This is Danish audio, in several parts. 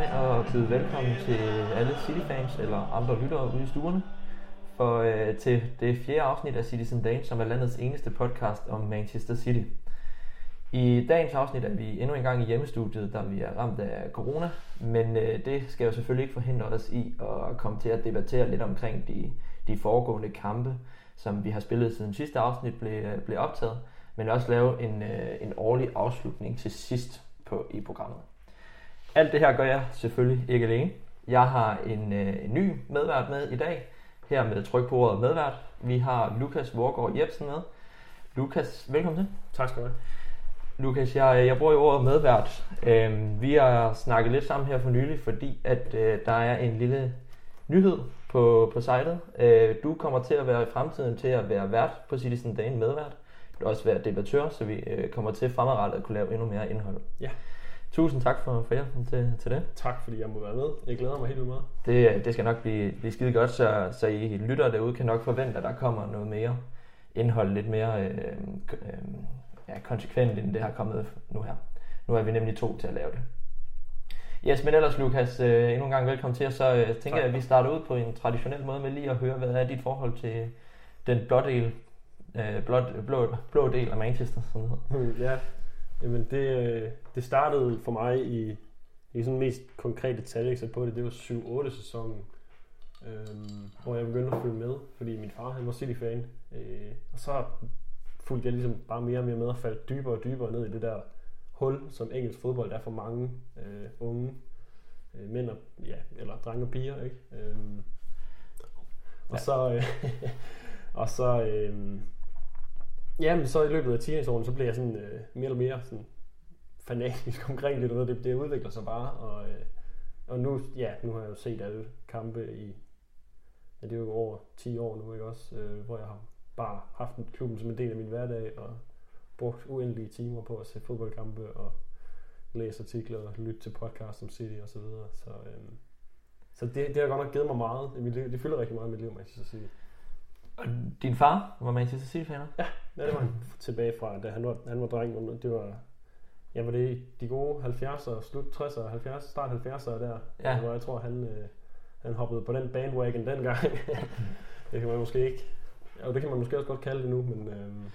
med at byde velkommen til alle City-fans eller andre lyttere ude i stuerne for øh, til det fjerde afsnit af Citizen Dane, som er landets eneste podcast om Manchester City. I dagens afsnit er vi endnu en gang i hjemmestudiet, da vi er ramt af corona, men øh, det skal jo selvfølgelig ikke forhindre os i at komme til at debattere lidt omkring de, de foregående kampe, som vi har spillet siden sidste afsnit blev, øh, blev optaget, men også lave en, øh, en årlig afslutning til sidst på, i programmet. Alt det her gør jeg selvfølgelig ikke alene. Jeg har en, øh, en ny medvært med i dag, her med tryk på ordet medvært. Vi har Lukas Vorgård Jebsen med. Lukas, velkommen til. Tak skal du have. Lukas, jeg, jeg bruger jo ordet medvært. Øhm, vi har snakket lidt sammen her for nylig, fordi at øh, der er en lille nyhed på, på sitet. Øh, du kommer til at være i fremtiden til at være vært på Citizen Dane medvært. Du vil også være debattør, så vi øh, kommer til fremadrettet at kunne lave endnu mere indhold. Ja. Tusind tak for, for hjælpen til, til det. Tak fordi jeg må være med. Jeg glæder mig helt vildt meget. Det, det skal nok blive, blive skide godt, så, så I lytter derude kan nok forvente, at der kommer noget mere indhold, lidt mere øh, øh, ja, konsekvent, end det har kommet nu her. Nu er vi nemlig to til at lave det. Yes, men ellers Lukas, øh, endnu en gang velkommen til, og så øh, tænker jeg, at vi starter ud på en traditionel måde med lige at høre, hvad er dit forhold til den blå del, øh, blå, blå, blå del af Manchester, det hedder. ja, jamen det, øh, det startede for mig i, i sådan mest konkret detalje på det, det var 7-8 sæsonen, øhm, hvor jeg begyndte at følge med, fordi min far han var City-fan, øh, og så fulgte jeg ligesom bare mere og mere med og faldt dybere og dybere ned i det der hul, som engelsk fodbold er for mange øh, unge øh, mænd og, ja, eller drenge og piger, ikke? Øhm, og ja. så, øh, og så, øh, ja, men så i løbet af teenageårene, så blev jeg sådan øh, mere eller mere sådan fanatisk omkring det, det, det udvikler sig bare, og, øh, og nu, ja, nu har jeg jo set alle kampe i, ja, det er jo over 10 år nu, ikke også, øh, hvor jeg har bare haft klubben som en del af min hverdag, og brugt uendelige timer på at se fodboldkampe, og læse artikler, og lytte til podcast om City og så videre. Så, øh, så det, det har godt nok givet mig meget. Det, det, det fylder rigtig meget i mit liv, Manchester sige. Og din far var Manchester City-fan? Ja, ja, det var han tilbage fra, da han var, han var dreng. Det var, ja, var det de gode 70'ere, slut 60'ere, 70, start 70'ere der, ja. hvor jeg tror, han, øh, han hoppede på den bandwagon dengang. det kan man måske ikke Ja, det kan man måske også godt kalde det nu, men... Øhm,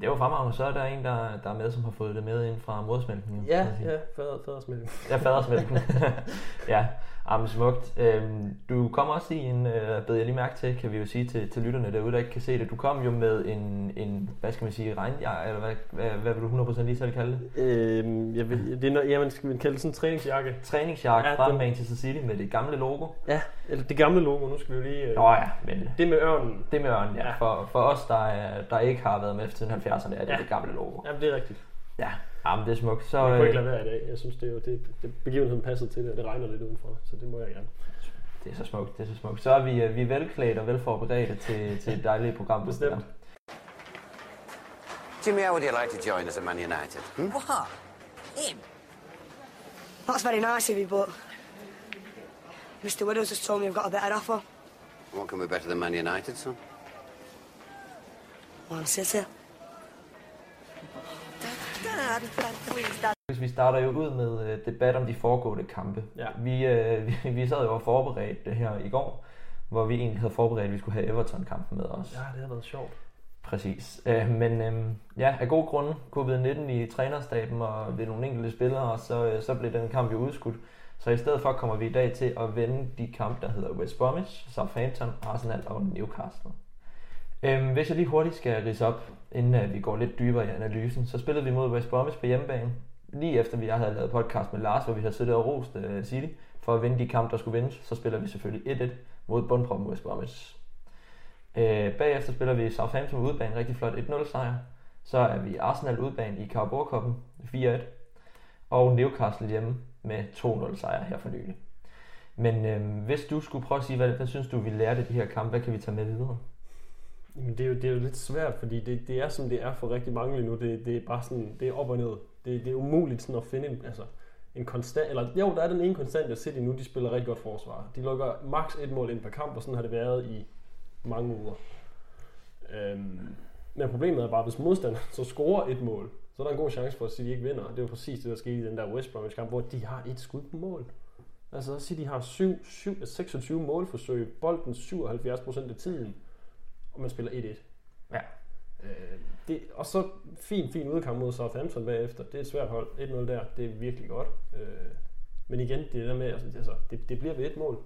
det var fremragende, så er der en, der, der er med, som har fået det med ind fra modersmælken. Ja, ja, fader, fadersmælken. ja, fadersmælken. ja, Jamen, smukt. Øhm, du kom også i en, øh, bed jeg lige mærke til, kan vi jo sige til, til lytterne derude, der ikke kan se det. Du kom jo med en, en hvad skal man sige, regnjakke, eller hvad, hvad, hvad vil du 100% lige selv kalde det? Øhm, jeg vil, det er, jamen, skal vi kalde det sådan en træningsjakke? Træningsjakke ja, fra den, Manchester City med det gamle logo. Ja, eller det gamle logo, nu skal vi jo lige... Øh, Nå ja, men... Det med ørnen. Det med ørnen, ja. ja. For, for os, der, der ikke har været med til 70'erne, er det ja. det gamle logo. Jamen, det er rigtigt. Ja, Jamen, det er smukt. Så, jeg kunne ikke lade være i dag. Jeg synes, det er jo det, det begivenheden passet til det, og det regner lidt udenfor, så det må jeg gerne. Det er så smukt, det er så smukt. Så er vi, øh, vi er velklædt og velforberedte til, til et dejligt program. Bestemt. Jimmy, how would you like to join us at Man United? Hmm? What? Him? That's very nice of you, but Mr. Widows has told me I've got a better offer. What can be better than Man United, son? Man City. Vi starter jo ud med uh, debat om de foregående kampe. Ja. Vi, uh, vi, vi sad jo og forberedte det her i går, hvor vi egentlig havde forberedt, at vi skulle have Everton-kampen med os. Ja, det har været sjovt. Præcis. Uh, men uh, ja, af gode grunde, covid-19 i trænerstaben og ved nogle enkelte spillere, så, uh, så blev den kamp jo udskudt. Så i stedet for kommer vi i dag til at vende de kampe, der hedder West Bromwich, Southampton, Arsenal og Newcastle. Øhm, hvis jeg lige hurtigt skal rise op, inden uh, vi går lidt dybere i analysen, så spillede vi mod West Bromwich på hjemmebane. Lige efter vi havde lavet podcast med Lars, hvor vi havde siddet og rost uh, City for at vinde de kampe, der skulle vindes, så spiller vi selvfølgelig 1-1 mod bundproppen West Bromwich. Øh, bagefter spiller vi Southampton udbane, rigtig flot 1-0 sejr. Så er vi Arsenal udbane i Carabao Cup'en 4-1. Og Newcastle hjemme med 2-0 sejr her for nylig. Men øh, hvis du skulle prøve at sige, hvad, hvad synes du, vi lærte af de her kampe, hvad kan vi tage med videre? Jamen, det, er jo, det er jo lidt svært, fordi det, det er som det er for rigtig mange lige nu. Det, det er bare sådan, det er op og ned. Det, det er umuligt sådan at finde en, altså, en konstant, eller jo, der er den ene konstant, jeg City nu, de spiller rigtig godt forsvar. De lukker maks et mål ind per kamp, og sådan har det været i mange uger. Øhm, men problemet er bare, hvis modstanderen så scorer et mål, så er der en god chance for, at City ikke vinder. Det var præcis det, der skete i den der West Bromwich kamp, hvor de har et skud på mål. Altså City har 7, 7, 26 målforsøg, bolden 77% af tiden, og man spiller 1-1. Ja. Øh, det, og så fin, fin udkamp mod Southampton bagefter. Det er et svært hold. 1-0 der, det er virkelig godt. Øh, men igen, det er der med, altså, det, det bliver ved et mål.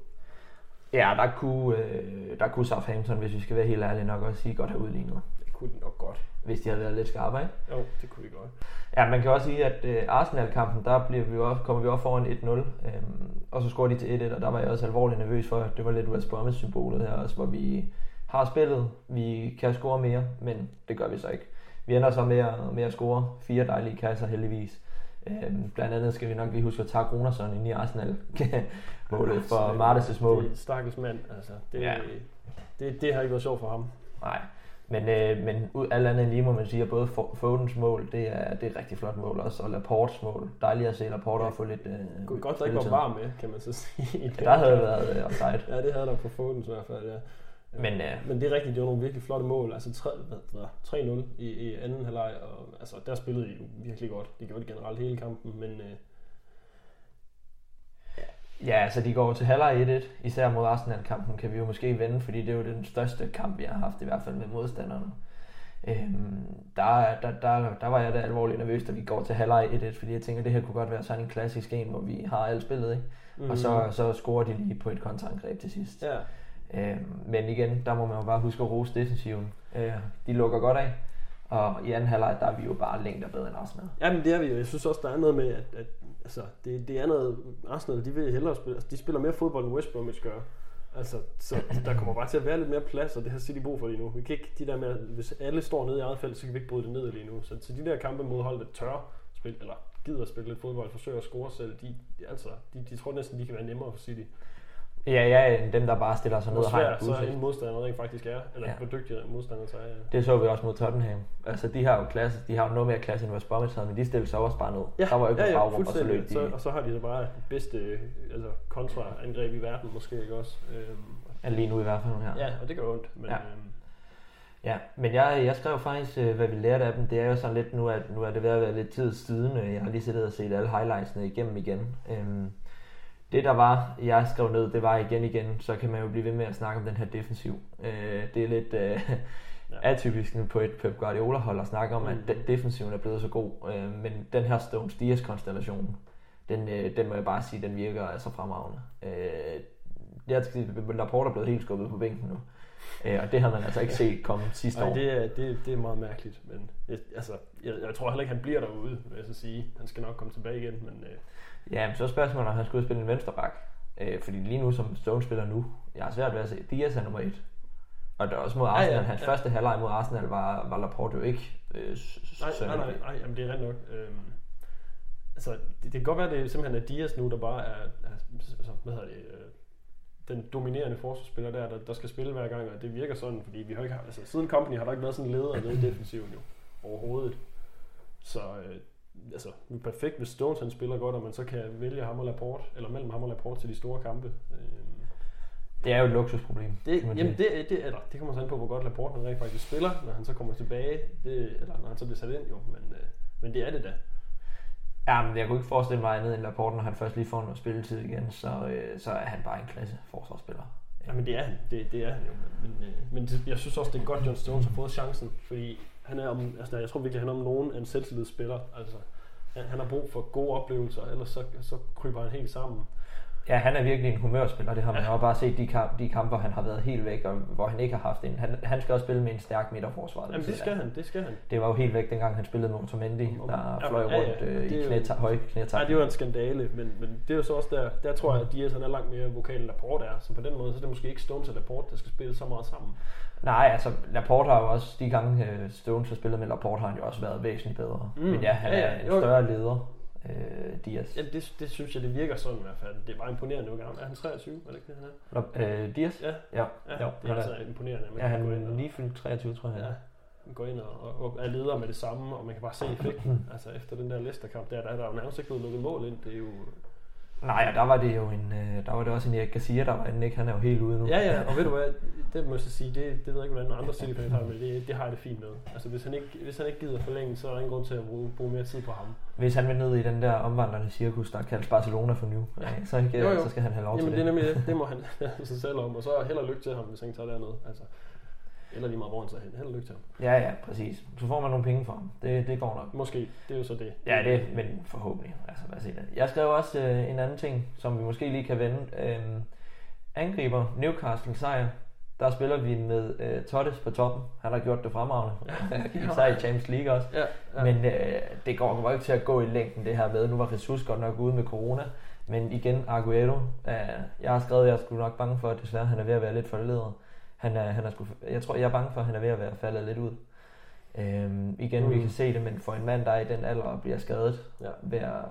Ja, der kunne, øh, der kunne Southampton, hvis vi skal være helt ærlige nok, også sige godt have udlignet. Det kunne de nok godt. Hvis de havde været lidt skarpe, ikke? Jo, det kunne de godt. Ja, man kan også sige, at øh, Arsenal-kampen, der bliver vi også, kommer vi også foran 1-0. Øhm, og så scorer de til 1-1, og der var jeg også alvorligt nervøs for, det var lidt West Bromwich-symbolet her også, hvor vi har spillet, vi kan score mere, men det gør vi så ikke. Vi ender så med at, med at score fire dejlige kasser heldigvis. Øhm, blandt andet skal vi nok lige huske at tage Runersson ind i Arsenal målet for Martes' mål. Det er stakkels mand, altså. Det, Ja. det, det har ikke været sjovt for ham. Nej, men, øh, men ud alt andet lige må man sige, at både Fo- Fodens mål, det er, det er et rigtig flot mål også, og Laportes mål. Dejligt at se Laporte og få lidt øh, godt, der ikke var varm med, kan man så sige. Ja, der havde været øh, offside. Ja, det havde der på Foden i hvert fald, ja. Men, øh, Men det er rigtigt, det var nogle virkelig flotte mål. Altså tre- hvad hedder det, 3-0 i, i anden halvleg, og altså, der spillede de jo virkelig godt. De gjorde det generelt hele kampen, men øh, Ja, altså de går til halvleg 1-1, især mod Arsenal-kampen kan vi jo måske vende, fordi det er jo den største kamp, vi har haft, i hvert fald med modstanderne. Øhm, der, der, der, der var jeg da alvorligt nervøs, da vi går til halvleg 1-1, fordi jeg tænker, det her kunne godt være sådan en klassisk en, hvor vi har alt spillet, ikke? Mm. Og så, så scorer de lige på et kontraangreb til sidst. ja, Øh, men igen, der må man jo bare huske at rose defensiven. Øh, de lukker godt af, og i anden halvleg, der er vi jo bare længder bedre end Arsenal. Ja, men det er vi jo. Jeg synes også, der er noget med, at, at altså, det, det er noget, Arsenal, de vil hellere spille, altså, de spiller mere fodbold, end West Bromwich gør. Altså, så der kommer bare til at være lidt mere plads, og det har City brug for lige nu. Vi kan ikke, de der med, hvis alle står nede i eget felt, så kan vi ikke bryde det ned lige nu. Så til de der kampe mod hold, der tør spille, eller gider at spille lidt fodbold, forsøger at score selv, de, de, altså, de, de tror næsten, de kan være nemmere for City. Ja, ja, end dem, der bare stiller sig ned og har en så udsigt. en modstander rent faktisk er, eller Ja. ja. hvor dygtig modstander så er. Ja. Det så vi også mod Tottenham. Altså, de har jo klasse, de har jo noget mere klasse end West Bromwich havde, men de stillede sig også bare ned. der var jo ikke ja, ja, ja, bagrum, og så løb de. så, og så har de så bare det bedste altså, kontraangreb i verden, måske ikke også. Øhm, Ja, lige nu i hvert fald her. ja, og det gør ondt. Men, Ja. ja. øhm, Ja, men jeg, jeg skrev faktisk, øh, hvad vi lærte af dem. Det er jo sådan lidt nu, at nu er det ved at være lidt tid siden. øh, Jeg har lige siddet og set alle highlightsene igennem igen. Øhm, det der var, jeg skrev ned, det var igen igen, så kan man jo blive ved med at snakke om den her defensiv. Øh, det er lidt øh, atypisk på et Pep Guardiola-hold at snakke om, at Mm. de- defensiven er blevet så god. Øh, men den her Stones Dias konstellation, den, øh, den må jeg bare sige, den virker altså fremragende. Øh, jeg skal sige, at Laporte er blevet helt skubbet på bænken nu. Øh, og det har man altså ikke set komme sidste Ej, år. det, er, det, det er meget mærkeligt, men jeg, altså, jeg, jeg tror heller ikke, han bliver derude, vil jeg så sige. Han skal nok komme tilbage igen, men øh, Ja, men så er spørgsmålet, om han skulle spille en venstreback. Øh, fordi lige nu, som Stone spiller nu, jeg har svært ved at se, Dias er nummer et. Og det er også mod Ja, ja, Arsenal. Hans ja. første halvleg mod Arsenal var, var Laporte jo ikke øh, nej, nej, nej, nej jamen, det er rent nok. Øhm, altså, det, det kan godt være, at det simpelthen er Dias nu, der bare er, er altså, hvad hedder det, øh, den dominerende forsvarsspiller der, der, der skal spille hver gang, og det virker sådan, fordi vi har ikke, altså, siden Company har der ikke været sådan en leder nede i defensiven jo, overhovedet. Så øh, altså, det er perfekt, hvis Stones han spiller godt, og man så kan vælge ham og Laporte, eller mellem ham og Laporte til de store kampe. Øhm, Det er jo et luksusproblem. Det, jamen det, det, eller, det kommer så an på, hvor godt Laporte han rent faktisk spiller, når han så kommer tilbage, det, eller når han så bliver sat ind jo, men, øh, men det er det da. Ja, men jeg kunne ikke forestille mig andet end Laporte, når han først lige får noget spilletid igen, så, øh, så er han bare en klasse forsvarsspiller. Ja, men det er han, det, det er han jo, men, men, øh, men det, jeg synes også, det er godt, John Stones har fået chancen, fordi han er om, altså, jeg tror virkelig, han er om nogen en selvtillidsspiller, altså han, han har brug for gode oplevelser, ellers så, så kryber han helt sammen. Ja, han er virkelig en humørspiller. Det har man jo bare set de, kamp, de kampe, hvor han har været helt væk, og hvor han ikke har haft en. Han, han skal også spille med en stærk midterforsvar. Jamen det skal han, det skal han. Det var jo helt væk, dengang han spillede mod Otamendi, der Ja, fløj ja, ja. rundt øh, i knæta, høje knætak. Nej, det var en skandale, men, men det er jo så også der, der tror jeg, at Diaz han er langt mere vokal end Laporte er, så på den måde, så er det måske ikke Stones og Laporte, der skal spille så meget sammen. Nej, altså Laporte har jo også, de gange øh, Stones har spillet med Laporte, har han jo også været væsentligt bedre. Mm. Men ja, han Ja, ja, ja, er en jo. større leder, øh, Diaz. Ja, det, det synes jeg, det virker sådan i hvert fald. Det er bare imponerende, hvor gammel er han 23, er det ikke det, han er? Øh, Diaz? Ja, Ja, ja jo, det er altså er, imponerende. Man ja, han er og, lige fyldt 23, tror jeg. ja, man går ind og, og, er leder med det samme, og man kan bare se effekten. altså efter den der Leicester-kamp der, der er der jo nærmest ikke blevet lukket mål ind. Det er jo, Nej, og der var det jo en, øh, der var det også en Erik Garcia, der var inde, ikke? Han er jo helt ude nu. Ja, ja, og ved du hvad, det må jeg så sige, det, det ved jeg ikke, hvordan andre city har, men det, det har jeg det fint med. Altså, hvis han ikke, hvis han ikke gider forlænge, så er der ingen grund til at bruge, bruge mere tid på ham. Hvis han vil ned i den der omvandrende cirkus, der kaldes Barcelona for nu, ja. så, ikke, Jo, jo. så skal han have lov Jamen, til det er det. nemlig det. Det må han sig selv om, og så held og lykke til ham, hvis han tager derned. Altså, eller lige meget, hvor han tager hen. Held og lykke til ham. Ja, ja, præcis. Så får man nogle penge for ham. Det, det går nok. Måske, det er jo så det. Ja, det, men forhåbentlig. Altså, lad os se det. Jeg skrev også øh, en anden ting, som vi måske lige kan vende. Øhm, angriber Newcastle sejr. Der spiller vi med øh, Tottes på toppen. Han har gjort det fremragende. Især i Champions League også. Ja, ja. Men øh, det går kommer ikke til at gå i længden det her med. Nu var Jesus godt nok ude med corona. Men igen, Aguero. Øh, jeg har skrevet, at jeg skulle nok bange for, at desværre han er ved at være lidt forledet. Han er, han er sgu, jeg tror, jeg er bange for, at han er ved at være faldet lidt ud. Øhm, igen, mm. vi kan se det, men for en mand, der er i den alder og bliver skadet Ja. hver,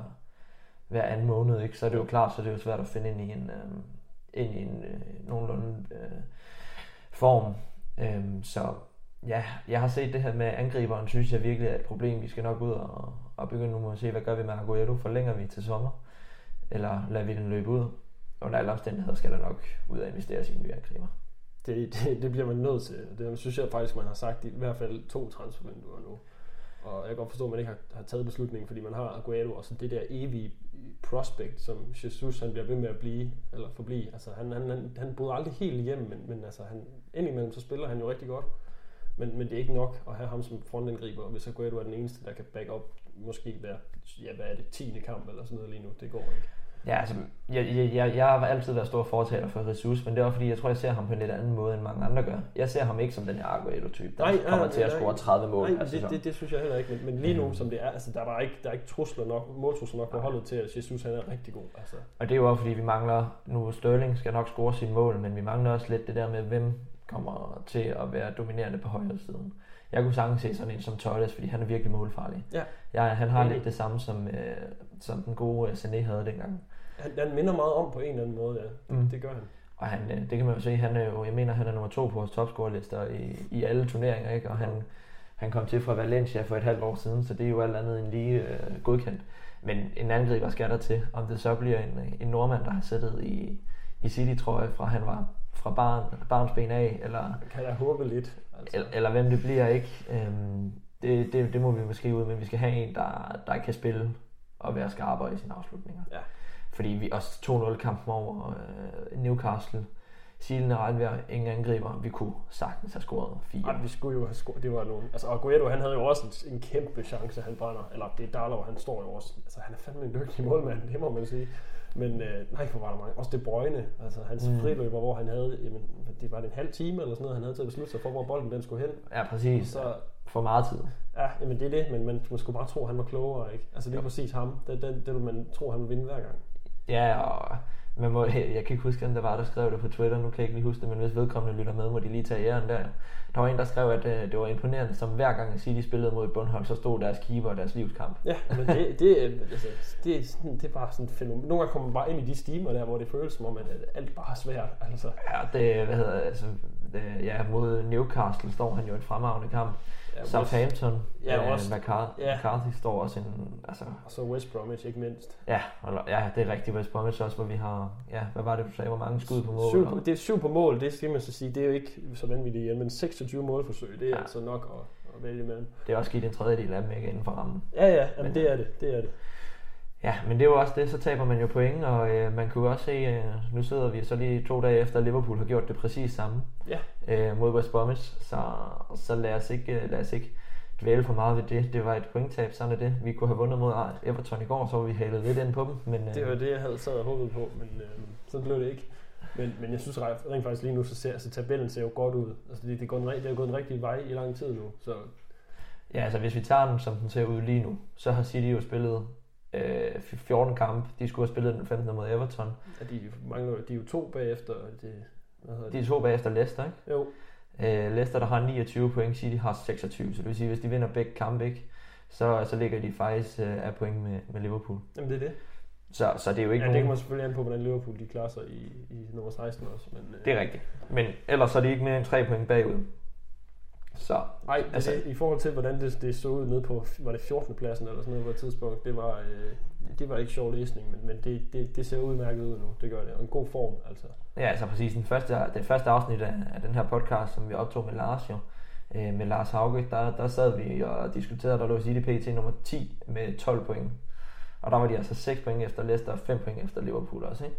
hver anden måned, ikke, så er det jo klart, så det er jo svært at finde ind i en, øhm, ind i en øh, nogenlunde øh, form. Øhm, så ja, jeg har set det her med angriberen, synes jeg virkelig er et problem. Vi skal nok ud og, og begynde nu med at se, hvad gør vi med Aguero? Forlænger vi til sommer? Eller lader vi den løbe ud? Under alle omstændigheder skal der nok ud og investere i en ny angriber. Det, det, det bliver man nødt til. Det synes jeg faktisk, man har sagt i hvert fald to transfervinduer nu. Og jeg kan godt forstå, at man ikke har, har taget beslutningen, fordi man har Aguero og så det der evige prospect, som Jesus han bliver ved med at blive, eller forblive. Altså, han, han, han, han bryder aldrig helt hjem, men, men altså, han, indimellem så spiller han jo rigtig godt. Men, men det er ikke nok at have ham som frontangriber, hvis Aguero er den eneste, der kan back up måske hver, ja, hvad er det, 10. kamp eller sådan noget lige nu. Det går ikke. Ja, altså, jeg, jeg, jeg, jeg har altid været stor fortaler for Jesus, men det er fordi, jeg tror, jeg ser ham på en lidt anden måde, end mange andre gør. Jeg ser ham ikke som den her Aguero-type, der Nej, kommer nej, til at nej. score 30 mål Nej, per det, det, det, synes jeg heller ikke. Men, men lige nu, Mm. som det er, altså, der er bare ikke, der er ikke trusler nok, måltrusler nok på holdet til, at Jesus han er rigtig god. Altså. Og det er jo også fordi, vi mangler, nu Sterling skal nok score sine mål, men vi mangler også lidt det der med, hvem kommer til at være dominerende på højre siden. Jeg kunne sagtens se sådan en som Torres, fordi han er virkelig målfarlig. Ja. Jeg, han har Enig. lidt det samme, som, øh, som den gode øh, Sané havde dengang. Han, han minder meget om på en eller anden måde, ja. Mm. Det gør han. Og han, øh, det kan man jo se, han er jo, jeg mener, han er nummer to på vores topscorelister i, i alle turneringer, ikke? Og han, han kom til fra Valencia for et halvt år siden, så det er jo alt andet end lige øh, godkendt. Men en angriber skal der til, om det så bliver en, en nordmand, der har sættet i, i City-trøje fra han var fra barn, barnsben af, eller, Kan jeg håbe lidt. Altså. eller, eller hvem det bliver, ikke? Øhm, det, det, det må vi måske ud, men vi skal have en, der, der kan spille og være skarpere i sine afslutninger. Ja. Fordi vi også 2-0 kampen over øh, Newcastle, Silende regnvejr, ingen angriber. Vi kunne sagtens have scoret fire. Ej, vi skulle jo have scoret, det var nogle, altså Aguero, han havde jo også en, en kæmpe chance, han brænder, eller det er Darlow, han står jo også, altså han er fandme en dygtig målmand, det må man sige. Men øh, nej, for var der mange. Også det Brøgne, altså hans Mm. friløber, hvor han havde, jamen, det var det en halv time eller sådan noget, han havde til at beslutte sig for, hvor bolden den skulle hen. Ja, præcis. Så, For meget tid. ja, jamen det er det, men man, man skulle bare tro, at han var klogere, ikke? Altså lige Jo. præcis ham, det, det, det vil man tro, han vil vinde hver gang. Ja, og man må, jeg kan ikke huske, hvem der var, der skrev det på Twitter. Nu kan jeg ikke lige huske det, men hvis vedkommende lytter med, må de lige tage æren der. Der var en, der skrev, at øh, det var imponerende, som hver gang City spillede mod et bundhold, så stod deres keeper og deres livskamp. Ja, men det, det, altså, det, er sådan, det er bare sådan et fænomen. Nogle gange kommer man bare ind i de stimer der, hvor det føles som om, at alt bare er svært. Altså, Ja, det, hvad hedder altså, det, ja, mod Newcastle står han jo en fremragende kamp. Ja, Southampton, Ja, øh, også- McCarthy, ja. McCarthy står også en, altså, Og så West Bromwich, ikke mindst. ja, og, ja, det er rigtigt West Bromwich også, hvor vi har, ja, hvad var det, du sagde, hvor mange skud på mål? Syv, og- det er syv på mål, det skal man så sige, det er jo ikke så vanvittigt igen, men 26 målforsøg, det er Ja. ja. altså nok at, at vælge mellem. Det er også givet en tredjedel af dem ikke inden for rammen. Ja, ja, jamen, Men- det er det, det er det. Ja, men det er jo også det, så taber man jo point, og øh, man kunne også se, øh, nu sidder vi så lige to dage efter, at Liverpool har gjort det præcis samme Ja. øh, mod West Bromwich, så, så lad, os ikke, øh, lad os ikke dvæle for meget ved det. Det var et pointtab, sådan er det. Vi kunne have vundet mod Everton i går, så var vi halet lidt ind på dem, men øh, Det var det, jeg havde sad og håbet på, men øh, sådan blev det ikke. Men, men jeg synes rent faktisk lige nu, så ser altså, tabellen ser jo godt ud. Altså, det, det, går en, det er gået en rigtig vej i lang tid nu. Så ja, altså hvis vi tager den, som den ser ud lige nu, så har City jo spillet øh, 14 kampe. De skulle have spillet den 15. mod Everton. er de, mangler, de er jo to bagefter. Det, hvad hedder De det? er to bagefter Leicester, ikke? Jo, Øh, Leicester, der har 29 point, City har 26, så det vil sige, hvis de vinder begge kampe, ikke, så, så ligger de faktisk øh, af point med, med Liverpool. jamen det er det. Så, så det er jo ikke Ja, det kan nogen... man selvfølgelig an på, hvordan Liverpool de klarer sig i, i nummer 16 også. Men, øh, Det er rigtigt. Men ellers så er de ikke mere end 3 point bagud. Så Nej, altså, det, i forhold til, hvordan det, det så ud nede på, var det 14. pladsen eller sådan noget på et tidspunkt, det var, øh, det var ikke sjov læsning, men, men det, det, det ser udmærket ud nu. Det gør det. Og en god form, altså. Ja, altså præcis. Den første, det første afsnit af, af den her podcast, som vi optog med Lars jo, øh, med Lars Hauge, der, der sad vi og diskuterede, der lå City PT nummer 10 med 12 point. Og der var de altså 6 point efter Leicester og 5 point efter Liverpool også. Ikke?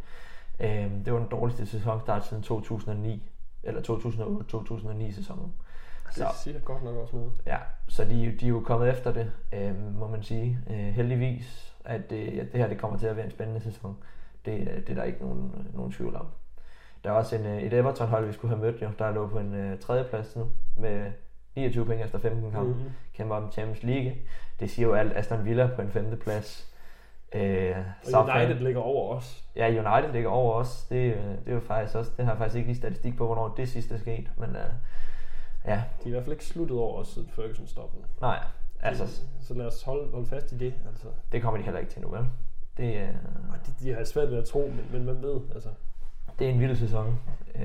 Øh, det var den dårligste sæsonstart siden 2009, eller 2008-2009 sæsonen. Det siger godt nok også noget. Ja, så de, de er jo kommet efter det, øh, må man sige. Øh, heldigvis, at det, at det her det kommer til at være en spændende sæson. Det, det er der ikke nogen, nogen tvivl om. Der er også en, øh, et Everton-hold, vi skulle have mødt, jo, der lå på en øh, tredjeplads nu, med 29 point efter 15 kampe. Mm-hmm. Kæmper om Champions League. Det siger jo alt Aston Villa på en femte plads. Øh, og United ligger over os. Ja, United ligger over os. Det, øh, det er jo faktisk også, det har jeg faktisk ikke lige statistik på, hvornår det sidste er sket, men uh, ja. De er i hvert fald ikke sluttet over siden Ferguson stoppede. Nej, altså. Det, så lad os holde, holde fast i det. Altså. Det kommer de heller ikke til nu, vel? Det, uh, de, de har svært ved at tro, men, men man ved, altså. Det er en vild sæson. Uh,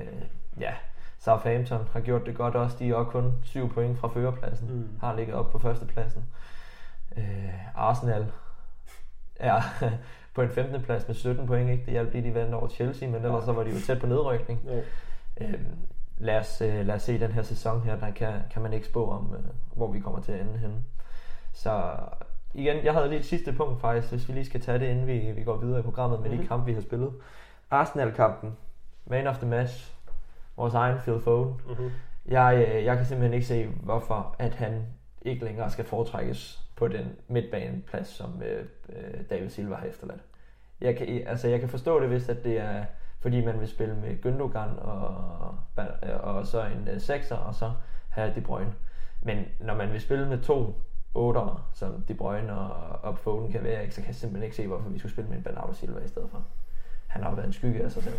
ja, Southampton har gjort det godt også. De er også kun 7 point fra førerpladsen. Mm. Har ligget op på førstepladsen. Uh, Arsenal er på en 15. plads med 17 point. Ikke? Det hjalp lige, de vandt over Chelsea, men ellers så var de jo tæt på nedrykning. Ja. Øhm, lad, os, øh, lad os se den her sæson her, der kan, kan man ikke spå om, øh, hvor vi kommer til at ende henne. Så igen, jeg havde lige et sidste punkt faktisk, hvis vi lige skal tage det, inden vi, vi går videre i programmet med mm-hmm. de mhm. kampe, vi har spillet. Arsenal-kampen, man of the match, vores egen Phil Foden. Mm-hmm. Jeg, øh, jeg kan simpelthen ikke se, hvorfor at han ikke længere skal foretrækkes på den midtbaneplads, som øh, øh, David Silva har efterladt. Jeg kan, altså, jeg kan forstå det, hvis at det er fordi man vil spille med Gündogan og, og så en øh, sekser og så have De Bruyne. Men når man vil spille med to otter, som De Bruyne og, og Foden kan være, så kan jeg simpelthen ikke se, hvorfor vi skulle spille med en Bernardo Silva i stedet for. Han har jo været en skygge af sig selv.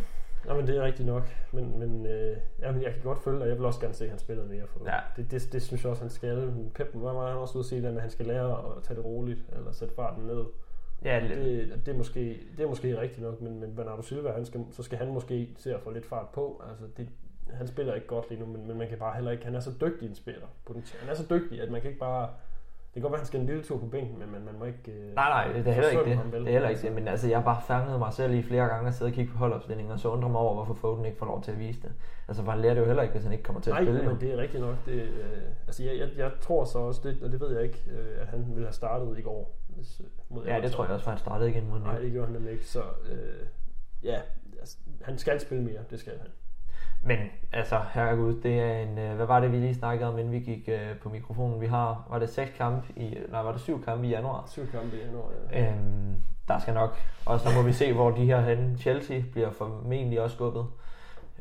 Ja, men det er rigtigt nok. Men, men, øh, ja, men jeg kan godt følge, og jeg vil også gerne se, at han spiller mere. For ja. det, det, det, synes jeg også, han skal. Pep var han også ude at sige, at han skal lære at tage det roligt, eller sætte farten ned. Ja, det, det, er måske, det er måske rigtigt nok, men, men Bernardo Silva, han skal, så skal han måske se at få lidt fart på. Altså, det, han spiller ikke godt lige nu, men, men man kan bare heller ikke, han er så dygtig en spiller. Han er så dygtig, at man kan ikke bare kan godt være, han skal en lille tur på bænken, men man, man må ikke... Øh, nej, nej, det er heller ikke det. Det er heller ikke det, men altså, jeg har bare fanget mig selv i flere gange at sidde og kigge på holdopstillingen, og så undrer mig over, hvorfor Foden ikke får lov til at vise det. Altså, for han lærer det jo heller ikke, hvis han ikke kommer til nej, at spille. Nej, men det er rigtigt nok. Det, øh, altså, jeg, jeg, jeg, tror så også, det, og det ved jeg ikke, øh, at han ville have startet i går. Hvis, mod ja, det tror jeg også, for han startede igen mod Nej, det gjorde han nemlig ikke, så øh, ja, altså, han skal spille mere, det skal han. Men altså, herregud, det er en, øh, hvad var det, vi lige snakkede om, inden vi gik øh, på mikrofonen? Vi har, var det seks kampe i, nej, var det syv kampe i januar? Syv kampe i januar, ja. Øhm, der skal nok, og så må vi se, hvor de her henne. Chelsea bliver formentlig også skubbet,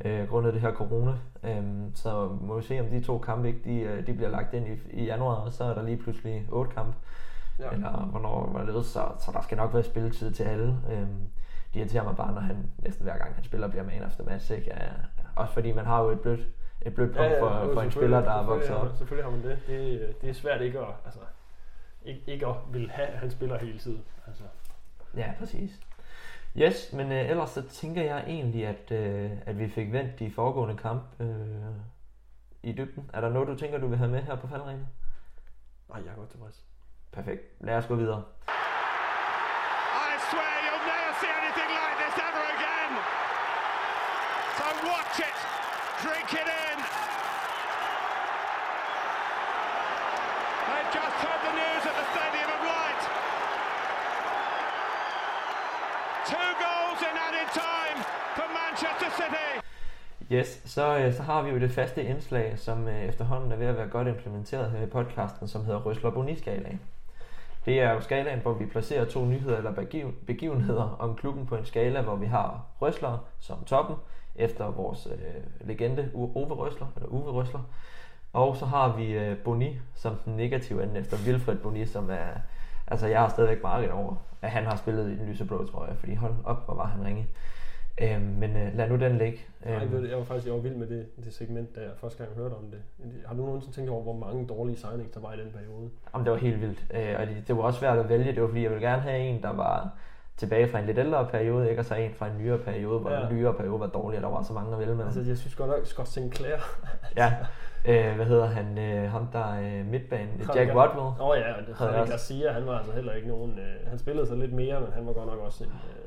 øh, grundet det her corona. Øhm, så må vi se, om de to kampe ikke, de, øh, de bliver lagt ind i, i januar, og så er der lige pludselig otte kampe. Ja. Eller hvornår var det så, så der skal nok være spilletid til alle. Øhm, det irriterer mig bare, når han næsten hver gang han spiller, bliver man efter match. Ikke? Ja, også fordi man har jo et blødt, et blødt punkt ja, ja, for, for en spiller, der er vokset op. Selvfølgelig har man det. det. Det er svært ikke at, altså, ikke, ikke at vil have, at han spiller hele tiden. Altså. Ja, præcis. Yes, men øh, ellers så tænker jeg egentlig, at, øh, at vi fik vendt de foregående kamp øh, i dybden. Er der noget, du tænker, du vil have med her på faldringen? Nej, jeg er godt tilfreds. Perfekt. Lad os gå videre. watch it, drink it in. They've just heard the news at the Stadium of Light. Two goals in added time for Manchester City. Yes, så, øh, så har vi jo det faste indslag, som øh, efterhånden er ved at være godt implementeret her i podcasten, som hedder Røsler Boni-skalaen. Det er jo skalaen, hvor vi placerer to nyheder eller begivenheder om klubben på en skala, hvor vi har Røsler som toppen, efter vores øh, legende Ove Røsler, eller Uwe Røsler. Og så har vi øh, Boni som den negative ende efter Wilfred Boni, som er... Altså, jeg har stadigvæk meget over, at han har spillet i den lyseblå trøje, fordi hold op, hvor var han ringe. Øhm, men øh, lad nu den ligge. Øhm. Nej, jeg var faktisk jeg var vild med det, det segment, da jeg første gang hørte om det. Har du nogensinde tænkt over, hvor mange dårlige signings der var i den periode? Jamen, det var helt vildt. Øh, og det, det var også svært at vælge. Det var fordi, jeg ville gerne have en, der var tilbage fra en lidt ældre periode, ikke? og så en fra en nyere periode, hvor Ja. den nyere periode var dårlig, og der var så mange at vælge med. Altså, jeg synes godt nok, Scott Sinclair. ja. Øh, hvad hedder han? Øh, ham der er øh, midtbanen. Jack der- Rodwell. Åh oh, ja, og det Havde jeg Javi også. Garcia, han var altså heller ikke nogen... Øh, han spillede så lidt mere, men han var godt nok også en... Øh,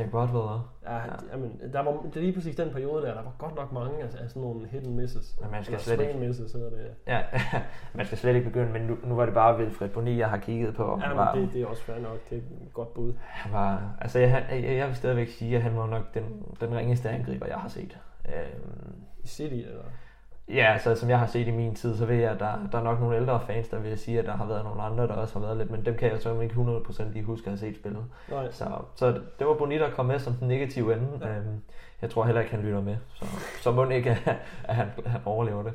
Jack Rodwell også. ja, ja. Jamen, der var, det er lige præcis den periode der, der var godt nok mange altså, af sådan nogle hidden misses. Men man skal Eller slet ikke- misses hedder det. Ja, man skal slet ikke begynde, men nu, nu var det bare Wilfred Boni, jeg har kigget på. Ja, men var, det, det er også fair nok. Det er et godt bud. han var, altså jeg, jeg, jeg vil stadigvæk sige, at han var nok den, den ringeste angriber, jeg har set. Øhm, I City, eller? Ja, så som jeg har set i min tid, så ved jeg, at der, der er nok nogle ældre fans, der vil sige, at der har været nogle andre, der også har været lidt, men dem kan jeg så ikke 100% lige huske at have set spillet. Nej. Så, så det var Bonita der kom med som den negative ende. Ja. Øhm, jeg tror heller ikke, han lytter med, så, så må ikke, at, at han, han overlever det.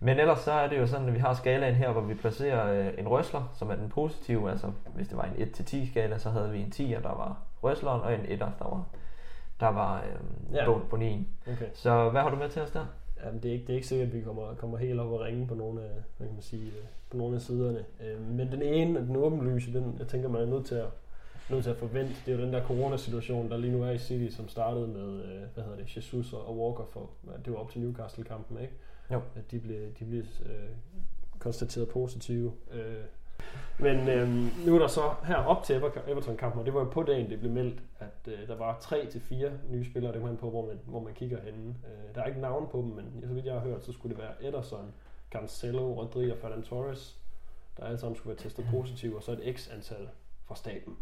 Men ellers så er det jo sådan, at vi har skalaen her, hvor vi placerer øh, en røsler, som er den positive. Altså hvis det var en 1-10 skala, så havde vi en 10'er, der var røsleren, og en 1'er, der var, der var øhm, Ja. bonien. Okay. Så hvad har du med til os der? Jamen, det er ikke, det er ikke sikkert, at vi kommer, kommer helt op og ringe på nogle af, hvad kan man sige, øh, på nogle af siderne. Øh, Men den ene, den åbenlyse, den, jeg tænker, man er nødt til at, nødt til at forvente, det er jo den der coronasituation, der lige nu er i City, som startede med, øh, hvad hedder det, Jesus og Walker for, det var op til Newcastle-kampen, ikke? Jo. At de blev, de blev øh, konstateret positive. Øh, men øh, nu er der så her op til Ever- Everton-kampen, og det var jo på dagen, det blev meldt, at øh, der var 3-4 nye spillere, det an på, hvor man, hvor man kigger henne. Øh, der er ikke navn på dem, men så vidt jeg har hørt, så skulle det være Ederson, Cancelo, Rodri og Ferran Torres, der alle sammen skulle være testet positive, og så et x-antal fra staten.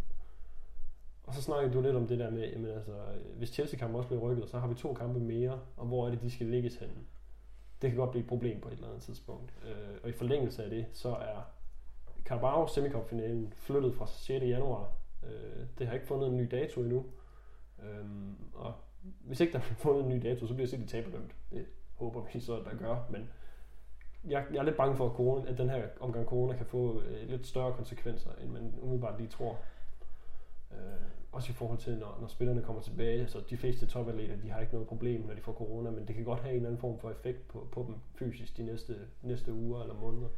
Og så snakkede du lidt om det der med, jamen altså, hvis Chelsea-kampen også bliver rykket, så har vi to kampe mere, og hvor er det, de skal ligges henne? Det kan godt blive et problem på et eller andet tidspunkt. Øh, og i forlængelse af det, så er Carabao semikopfinalen flyttet fra 6. januar. Øh, det har ikke fundet en ny dato endnu. Øh, og hvis ikke der bliver fundet en ny dato, så bliver City taberdømt. Det håber vi så, at der gør. Men jeg, jeg er lidt bange for, at, corona, at den her omgang corona kan få øh, lidt større konsekvenser, end man umiddelbart lige tror. Øh, også i forhold til, når, når spillerne kommer tilbage. Altså, de fleste topatleter, de har ikke noget problem, når de får corona, men det kan godt have en eller anden form for effekt på, på dem fysisk de næste, næste uger eller måneder.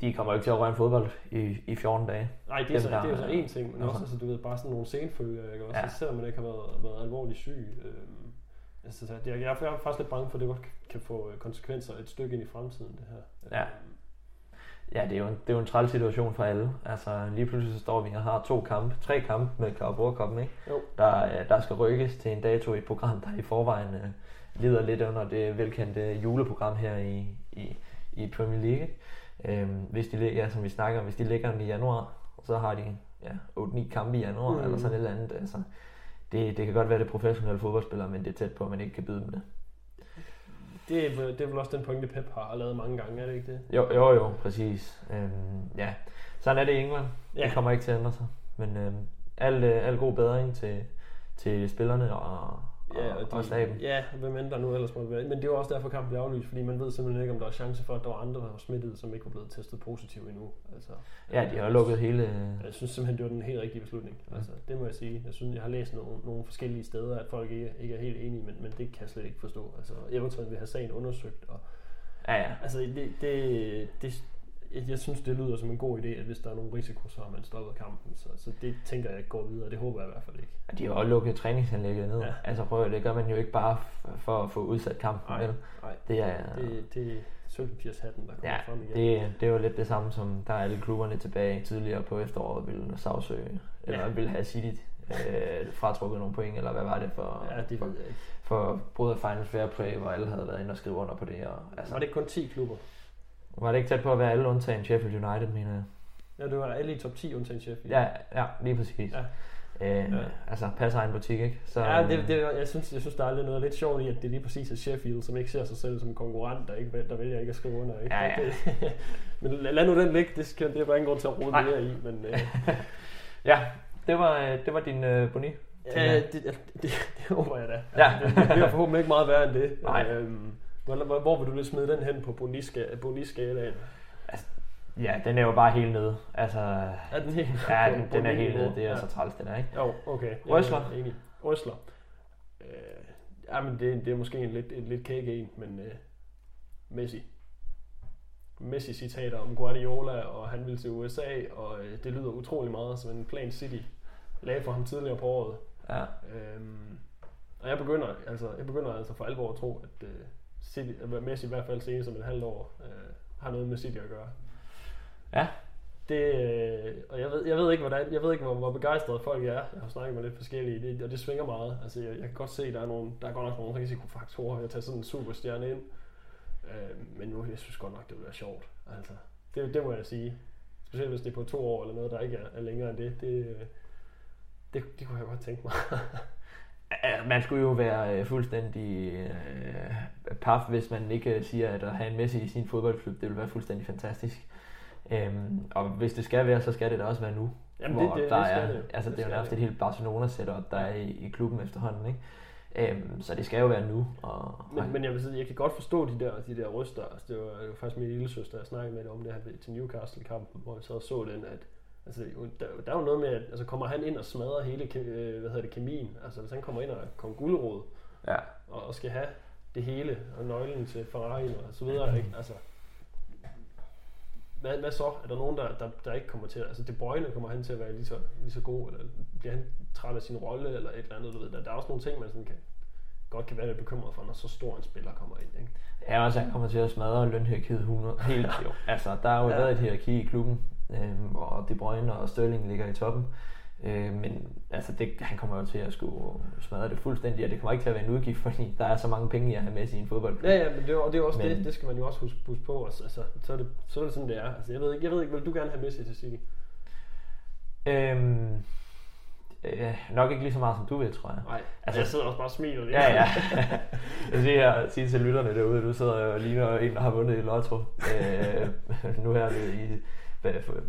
De kommer ikke til at røre en fodbold i, i 14 dage. Nej, det er, Dem, så, det er jo der- så en ting, men Altså. også, altså, du ved, bare sådan nogle senfølger, ikke? Også, Ja. ja. selvom man ikke har været, været alvorligt syg. Øhm, altså, så jeg, jeg, er- jeg er faktisk lidt bange for, at det godt kan få øh, konsekvenser et stykke ind i fremtiden, det her. Ja. Ja, det er jo en, det er jo en træls situation for alle. Altså lige pludselig så står vi og har to kampe, tre kampe med Carabao Cup, ikke? Jo. Der, øh, der skal rykkes til en dato i et program, der i forvejen øh, lider lidt under det velkendte juleprogram her i, i, i Premier League. Øhm, hvis de, lig- ja, som vi snakker om, hvis de ligger i januar, så har de ja, 8-9 kampe i januar, Mm. eller sådan et eller andet. Altså, det, det kan godt være, det er professionelle fodboldspillere, men det er tæt på, at man ikke kan byde dem det. det, er, det er vel også den pointe, Pep har lavet mange gange, er det ikke det? Jo, jo, jo, præcis. Øhm, ja, sådan er det i England. Ja. Det kommer ikke til at ændre sig. Men øhm, al, øh, al god bedring til, til spillerne og, Ja, og, og, og staben. ja, hvem end der nu ellers måtte være. Men det er jo også derfor, kampen bliver aflyst, fordi man ved simpelthen ikke, om der er chance for, at der var andre, der var smittet, som ikke var blevet testet positiv endnu. Altså, Ja, de har lukket hele... Jeg synes simpelthen, det var den helt rigtige beslutning. Ja. Altså, det må jeg sige. Jeg synes, jeg har læst nogle, nogle forskellige steder, at folk ikke, ikke er helt enige, men, men det kan jeg slet ikke forstå. Altså, Everton vil have sagen undersøgt, og Ja, ja. altså, det, det, det, jeg, jeg synes, det lyder som en god idé, at hvis der er nogen risiko, så har man stoppet kampen. Så, så det tænker jeg ikke går videre, det håber jeg i hvert fald ikke. De har jo lukket træningsanlægget ned. Ja. Altså prøv det gør man jo ikke bare for at få udsat kampen. Nej. Det er, Det, det er sølvpapirshatten, der kommer ja, frem igen. det, det er jo lidt det samme som, der er alle klubberne tilbage tidligere på efteråret ville sagsøge, eller Ja. ville have City øh, fratrukket nogle point, eller hvad var det for, Ja, det for, ved jeg ikke. for brud af Final Fair Play, hvor alle havde været inde og skrive under på det. Og, altså, Var det ikke kun 10 klubber? Var det ikke tæt på at være alle undtagen Sheffield United, mener jeg? Ja, det var alle i top 10 undtagen Sheffield. Ja, ja lige præcis. Ja. Øh, Ja. Altså, passer egen butik, ikke? Så, Ja, det, det, jeg, synes, jeg synes, der er lidt noget lidt sjovt i, at det lige præcis er Sheffield, som ikke ser sig selv som en konkurrent, der, ikke, der vælger ikke at skrive under. Ikke? Ja, ja. Det, men lad, nu den ligge, det, skal, det er der ingen grund til at rode mere i. Men, øh, Ja, det var, øh, det var din øh, boni. ja, det, det, det, det, håber jeg da. Ja. Det, det bliver forhåbentlig ikke meget værre end det. Nej. Øhm, hvor, hvor, vil du lidt smide den hen på boniska- boniskalaen? Ja, den er jo bare helt nede. Altså, Er den helt ja, den, den er helt nede. Det er Ja. så træls, den er, ikke? Jo, okay. Røsler? er Enig. Røsler. Øh, ja, men det, det er måske en lidt, en lidt kæk en, men øh, Messi. Messi citater om Guardiola, og han vil til USA, og øh, det lyder utrolig meget som en plan City lagde for ham tidligere på året. Ja. Øhm, og jeg begynder, altså, jeg begynder altså for alvor at tro, at uh, City, at Messi i hvert fald senest som et halvt år uh, har noget med City at gøre. Ja. Det, øh, og jeg ved, jeg ved ikke, hvordan, jeg ved ikke hvor, hvor begejstrede folk er. Jeg har snakket med lidt forskellige, det, og det svinger meget. Altså, jeg, jeg kan godt se, at der er, nogle, der er godt nok nogle risikofaktorer ved at tage sådan en superstjerne ind. Øh, men nu, jeg synes godt nok, det vil være sjovt. Altså, det, det må jeg sige. Specielt hvis det er på to år eller noget, der ikke er, er længere end det. Det, øh, det, det kunne jeg godt tænke mig. Man skulle jo være øh, fuldstændig øh, paf, hvis man ikke øh, siger, at at have en Messi i sin fodboldklub, det vil være fuldstændig fantastisk. Øhm, og hvis det skal være, så skal det da også være nu. Jamen, hvor det, det, der det er, det. Altså, det, er jo nærmest et helt Barcelona-setup, der er i, i klubben efterhånden. Ikke? Øhm, så det skal jo være nu. Og, Men, men jeg, vil sige, jeg kan godt forstå de der, de der ryster. Altså, det, var, det var faktisk min lille søster, jeg snakkede med det om det her til Newcastle-kampen, hvor jeg og så den, at altså, der, der er jo noget med, at altså, kommer han ind og smadrer hele øh, hvad hedder det, kemien. Altså hvis han kommer ind og kommer guldråd ja. og, og skal have det hele, og nøglen til Ferrari og så videre, ikke? Altså, hvad, hvad så? Er der nogen, der, der, der ikke kommer til at... Altså, De Bruyne kommer han til at være lige så, lige så god, eller bliver han træt af sin rolle, eller et eller andet, du ved. Der, der er også nogle ting, man sådan kan, godt kan være lidt bekymret for, når så stor en spiller kommer ind, ikke? Ja, også han kommer til at smadre lønhierarkiet 100 helt jo. Altså, der har jo ja. været et hierarki i klubben, øh, hvor De Bruyne og Sterling ligger i toppen. Øh, men altså, det, han kommer jo til at skulle smadre det fuldstændig, og det kommer ikke til at være en udgift, fordi der er så mange penge i at have med i en fodboldklub. Ja, ja, men det og det er også Men- det, det skal man jo også huske, huske på. Altså, altså, så, er det, så er det sådan, det er. Altså, jeg ved ikke, jeg ved ikke vil du gerne have Messi til City? Øhm, øh, nok ikke lige så meget som du vil, tror jeg. Nej, altså, jeg sidder også bare og smiler lidt. Ja, ja. Jeg vil sige, her, sige til lytterne derude, du sidder jo og ligner en, der har vundet i lotto. Øh, nu her i,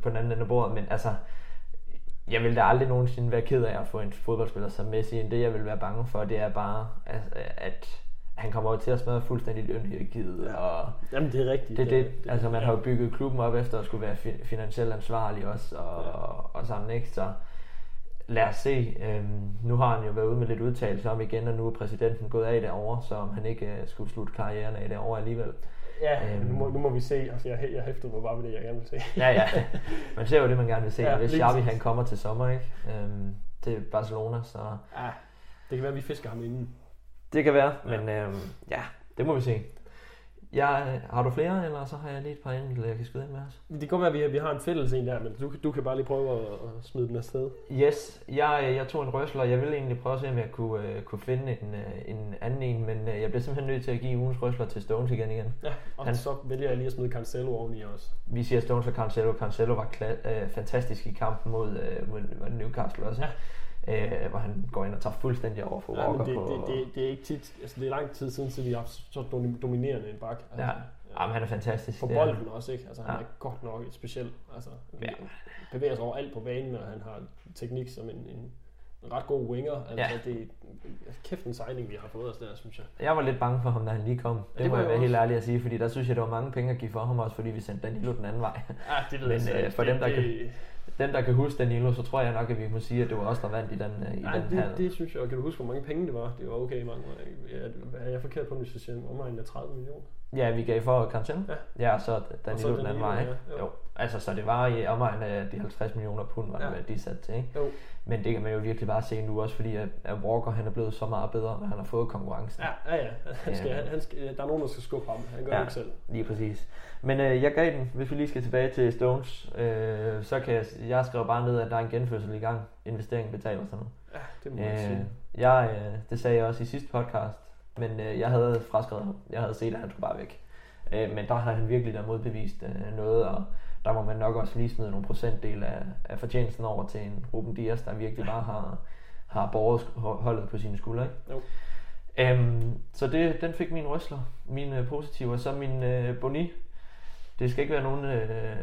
på den anden ende af bordet. Men altså, jeg vil da aldrig nogensinde være ked af at få en fodboldspiller som Messi. Det jeg vil være bange for, det er bare, at, at han kommer jo til at smadre fuldstændig lønhierarkiet. Ja. Og Jamen, det er rigtigt. det, det, altså man har jo bygget klubben op efter at skulle være fi- finansielt ansvarlig også, og, Ja. og, og sådan, ikke? Så lad os se. Øhm, nu har han jo været ude med lidt udtalelse om igen, og nu er præsidenten gået af derovre, så om han ikke øh, skulle slutte karrieren af derovre alligevel. Ja, Øhm. nu, må, nu må vi se. Altså, jeg, jeg hæftede mig bare ved det, jeg gerne vil se. Ja, ja. Man ser jo det, man gerne vil se. Ja, lige Xavi han kommer til sommer, ikke? Øhm, til Barcelona, så Ja, det kan være, at vi fisker ham inden. det kan være. Ja. Men øhm, ja, det må vi se. Jeg, har du flere, eller så har jeg lige et par enkelte, jeg kan skyde ind med os? Det kan godt være, at vi, vi har en fælles en der, men du, du kan bare lige prøve at, at smide den afsted. Yes, jeg, jeg tog en røsler. Jeg ville egentlig prøve at se, om jeg kunne, øh, kunne finde en, øh, en anden en, men øh, jeg bliver simpelthen nødt til at give ugens røsler til Stones igen igen. Ja, og Han- så vælger jeg lige at smide Cancelo oveni også. Vi siger Stones og Cancelo. Cancelo var kla- øh, fantastisk i kampen mod, øh, mod, mod Newcastle også, øh, hvor han går ind og tager fuldstændig over for Ja, men Walker det, på... det, det, det, er ikke tit, altså det er lang tid siden, så vi har haft så dom- dominerende en bak. Altså, Ja. Jamen, han er fantastisk. På bolden også, ikke? Altså, han Ja. er godt nok et specielt. Altså, Ja. ja. bevæger sig over alt på banen, og han har teknik som en, en ret god winger. Altså, Ja. det er kæft en signing, vi har fået os der, synes jeg. Jeg var lidt bange for ham, da han lige kom. Det, det det må jeg være helt ærlig at sige, fordi der synes jeg, der var mange penge at give for ham også, fordi vi sendte Danilo den anden vej. Ja, det ved Men, jeg øh, for det, dem, der det, Dem, der kan huske Danilo, så tror jeg nok, at vi må sige, at det var os, der vandt i den, øh, i Nej, den det, her. det, synes jeg, og kan du huske, hvor mange penge det var? Det var okay mange. Ja, er jeg forkert på, hvis jeg siger omegnen af 30 millioner? Ja, vi gav for Cancelo. Ja. Ja, så Danilo den anden Danilo, vej. ikke? ja, jo. Jo. Altså, så det var i omegnen af de 50 millioner pund, var det, Ja. de satte til, ikke? Jo. Men det kan man jo virkelig bare se nu også, fordi at, at Walker han er blevet så meget bedre, når han har fået konkurrencen. Ja, ja, ja. Han skal, han, han skal, der er nogen, der skal skubbe ham. Han gør Ja. det ikke selv. Lige præcis. Men øh, jeg gav den, hvis vi lige skal tilbage til Stones, øh, så kan jeg, jeg skriver bare ned, at der er en genfødsel i gang. Investeringen betaler sig nu. Ja, det må man Øh, sige. jeg, øh, det sagde jeg også i sidste podcast, men øh, jeg havde fraskrevet ham. Jeg havde set, at han skulle bare væk. Øh, men der har han virkelig der modbevist øh, noget, og der må man nok også lige smide nogle procentdel af, af fortjenesten over til en Ruben Dias, der virkelig bare har, har båret holdet på sine skuldre. Ikke? Jo. Øhm, så det, den fik min røsler, mine øh, positive, og så min øh, boni. Det skal ikke være nogen, øh,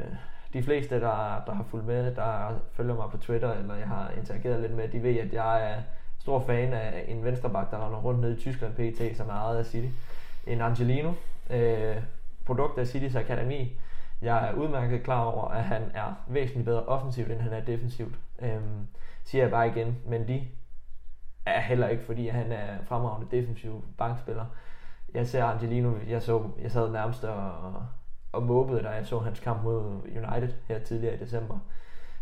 de fleste, der, der har fulgt med, der følger mig på Twitter, eller jeg har interageret lidt med, de ved, at jeg er stor fan af en venstreback, der render rundt nede i Tyskland PT, som er ejet af City. En Angelino, øh, produkt af Citys akademi. Jeg er udmærket klar over, at han er væsentligt bedre offensivt, end han er defensivt. Øhm, siger jeg bare igen, men de er heller ikke, fordi han er fremragende defensiv bankspiller. Jeg ser Angelino, jeg, så, jeg sad nærmest og, og måbede, da jeg så hans kamp mod United her tidligere i december.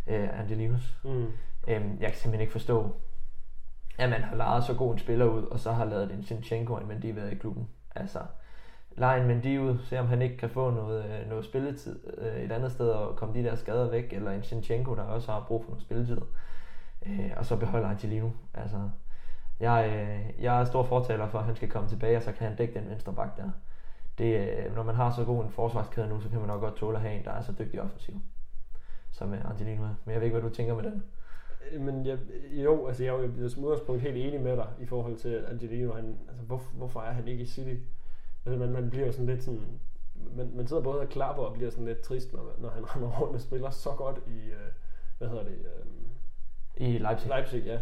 Øh, Angelinos. Mm. Øhm, jeg kan simpelthen ikke forstå, at man har lejet så god en spiller ud, og så har lavet en Sinchenko og en Mendy være i klubben. Altså, lege en Mendy ud, se om han ikke kan få noget, øh, noget spilletid øh, et andet sted, og komme de der skader væk, eller en Shinchenko, der også har brug for noget spilletid. Øh, og så beholder Angelino. Altså, jeg, øh, jeg er stor fortaler for, at han skal komme tilbage, og så kan han dække den venstre bak der. Det, øh, når man har så god en forsvarskæde nu, så kan man nok godt tåle at have en, der er så dygtig offensiv, som øh, Angelino er. Men jeg ved ikke, hvad du tænker med den. Øh, men jeg, jo, altså jeg er jo som udgangspunkt helt enig med dig i forhold til Angelino. Han, altså hvor, hvorfor er han ikke i City? Altså man, man bliver jo sådan lidt sådan... Man, man sidder både og klapper og bliver sådan lidt trist, når, når han render rundt og spiller så godt i... Øh, hvad hedder det? Øh, I Leipzig. Leipzig, ja.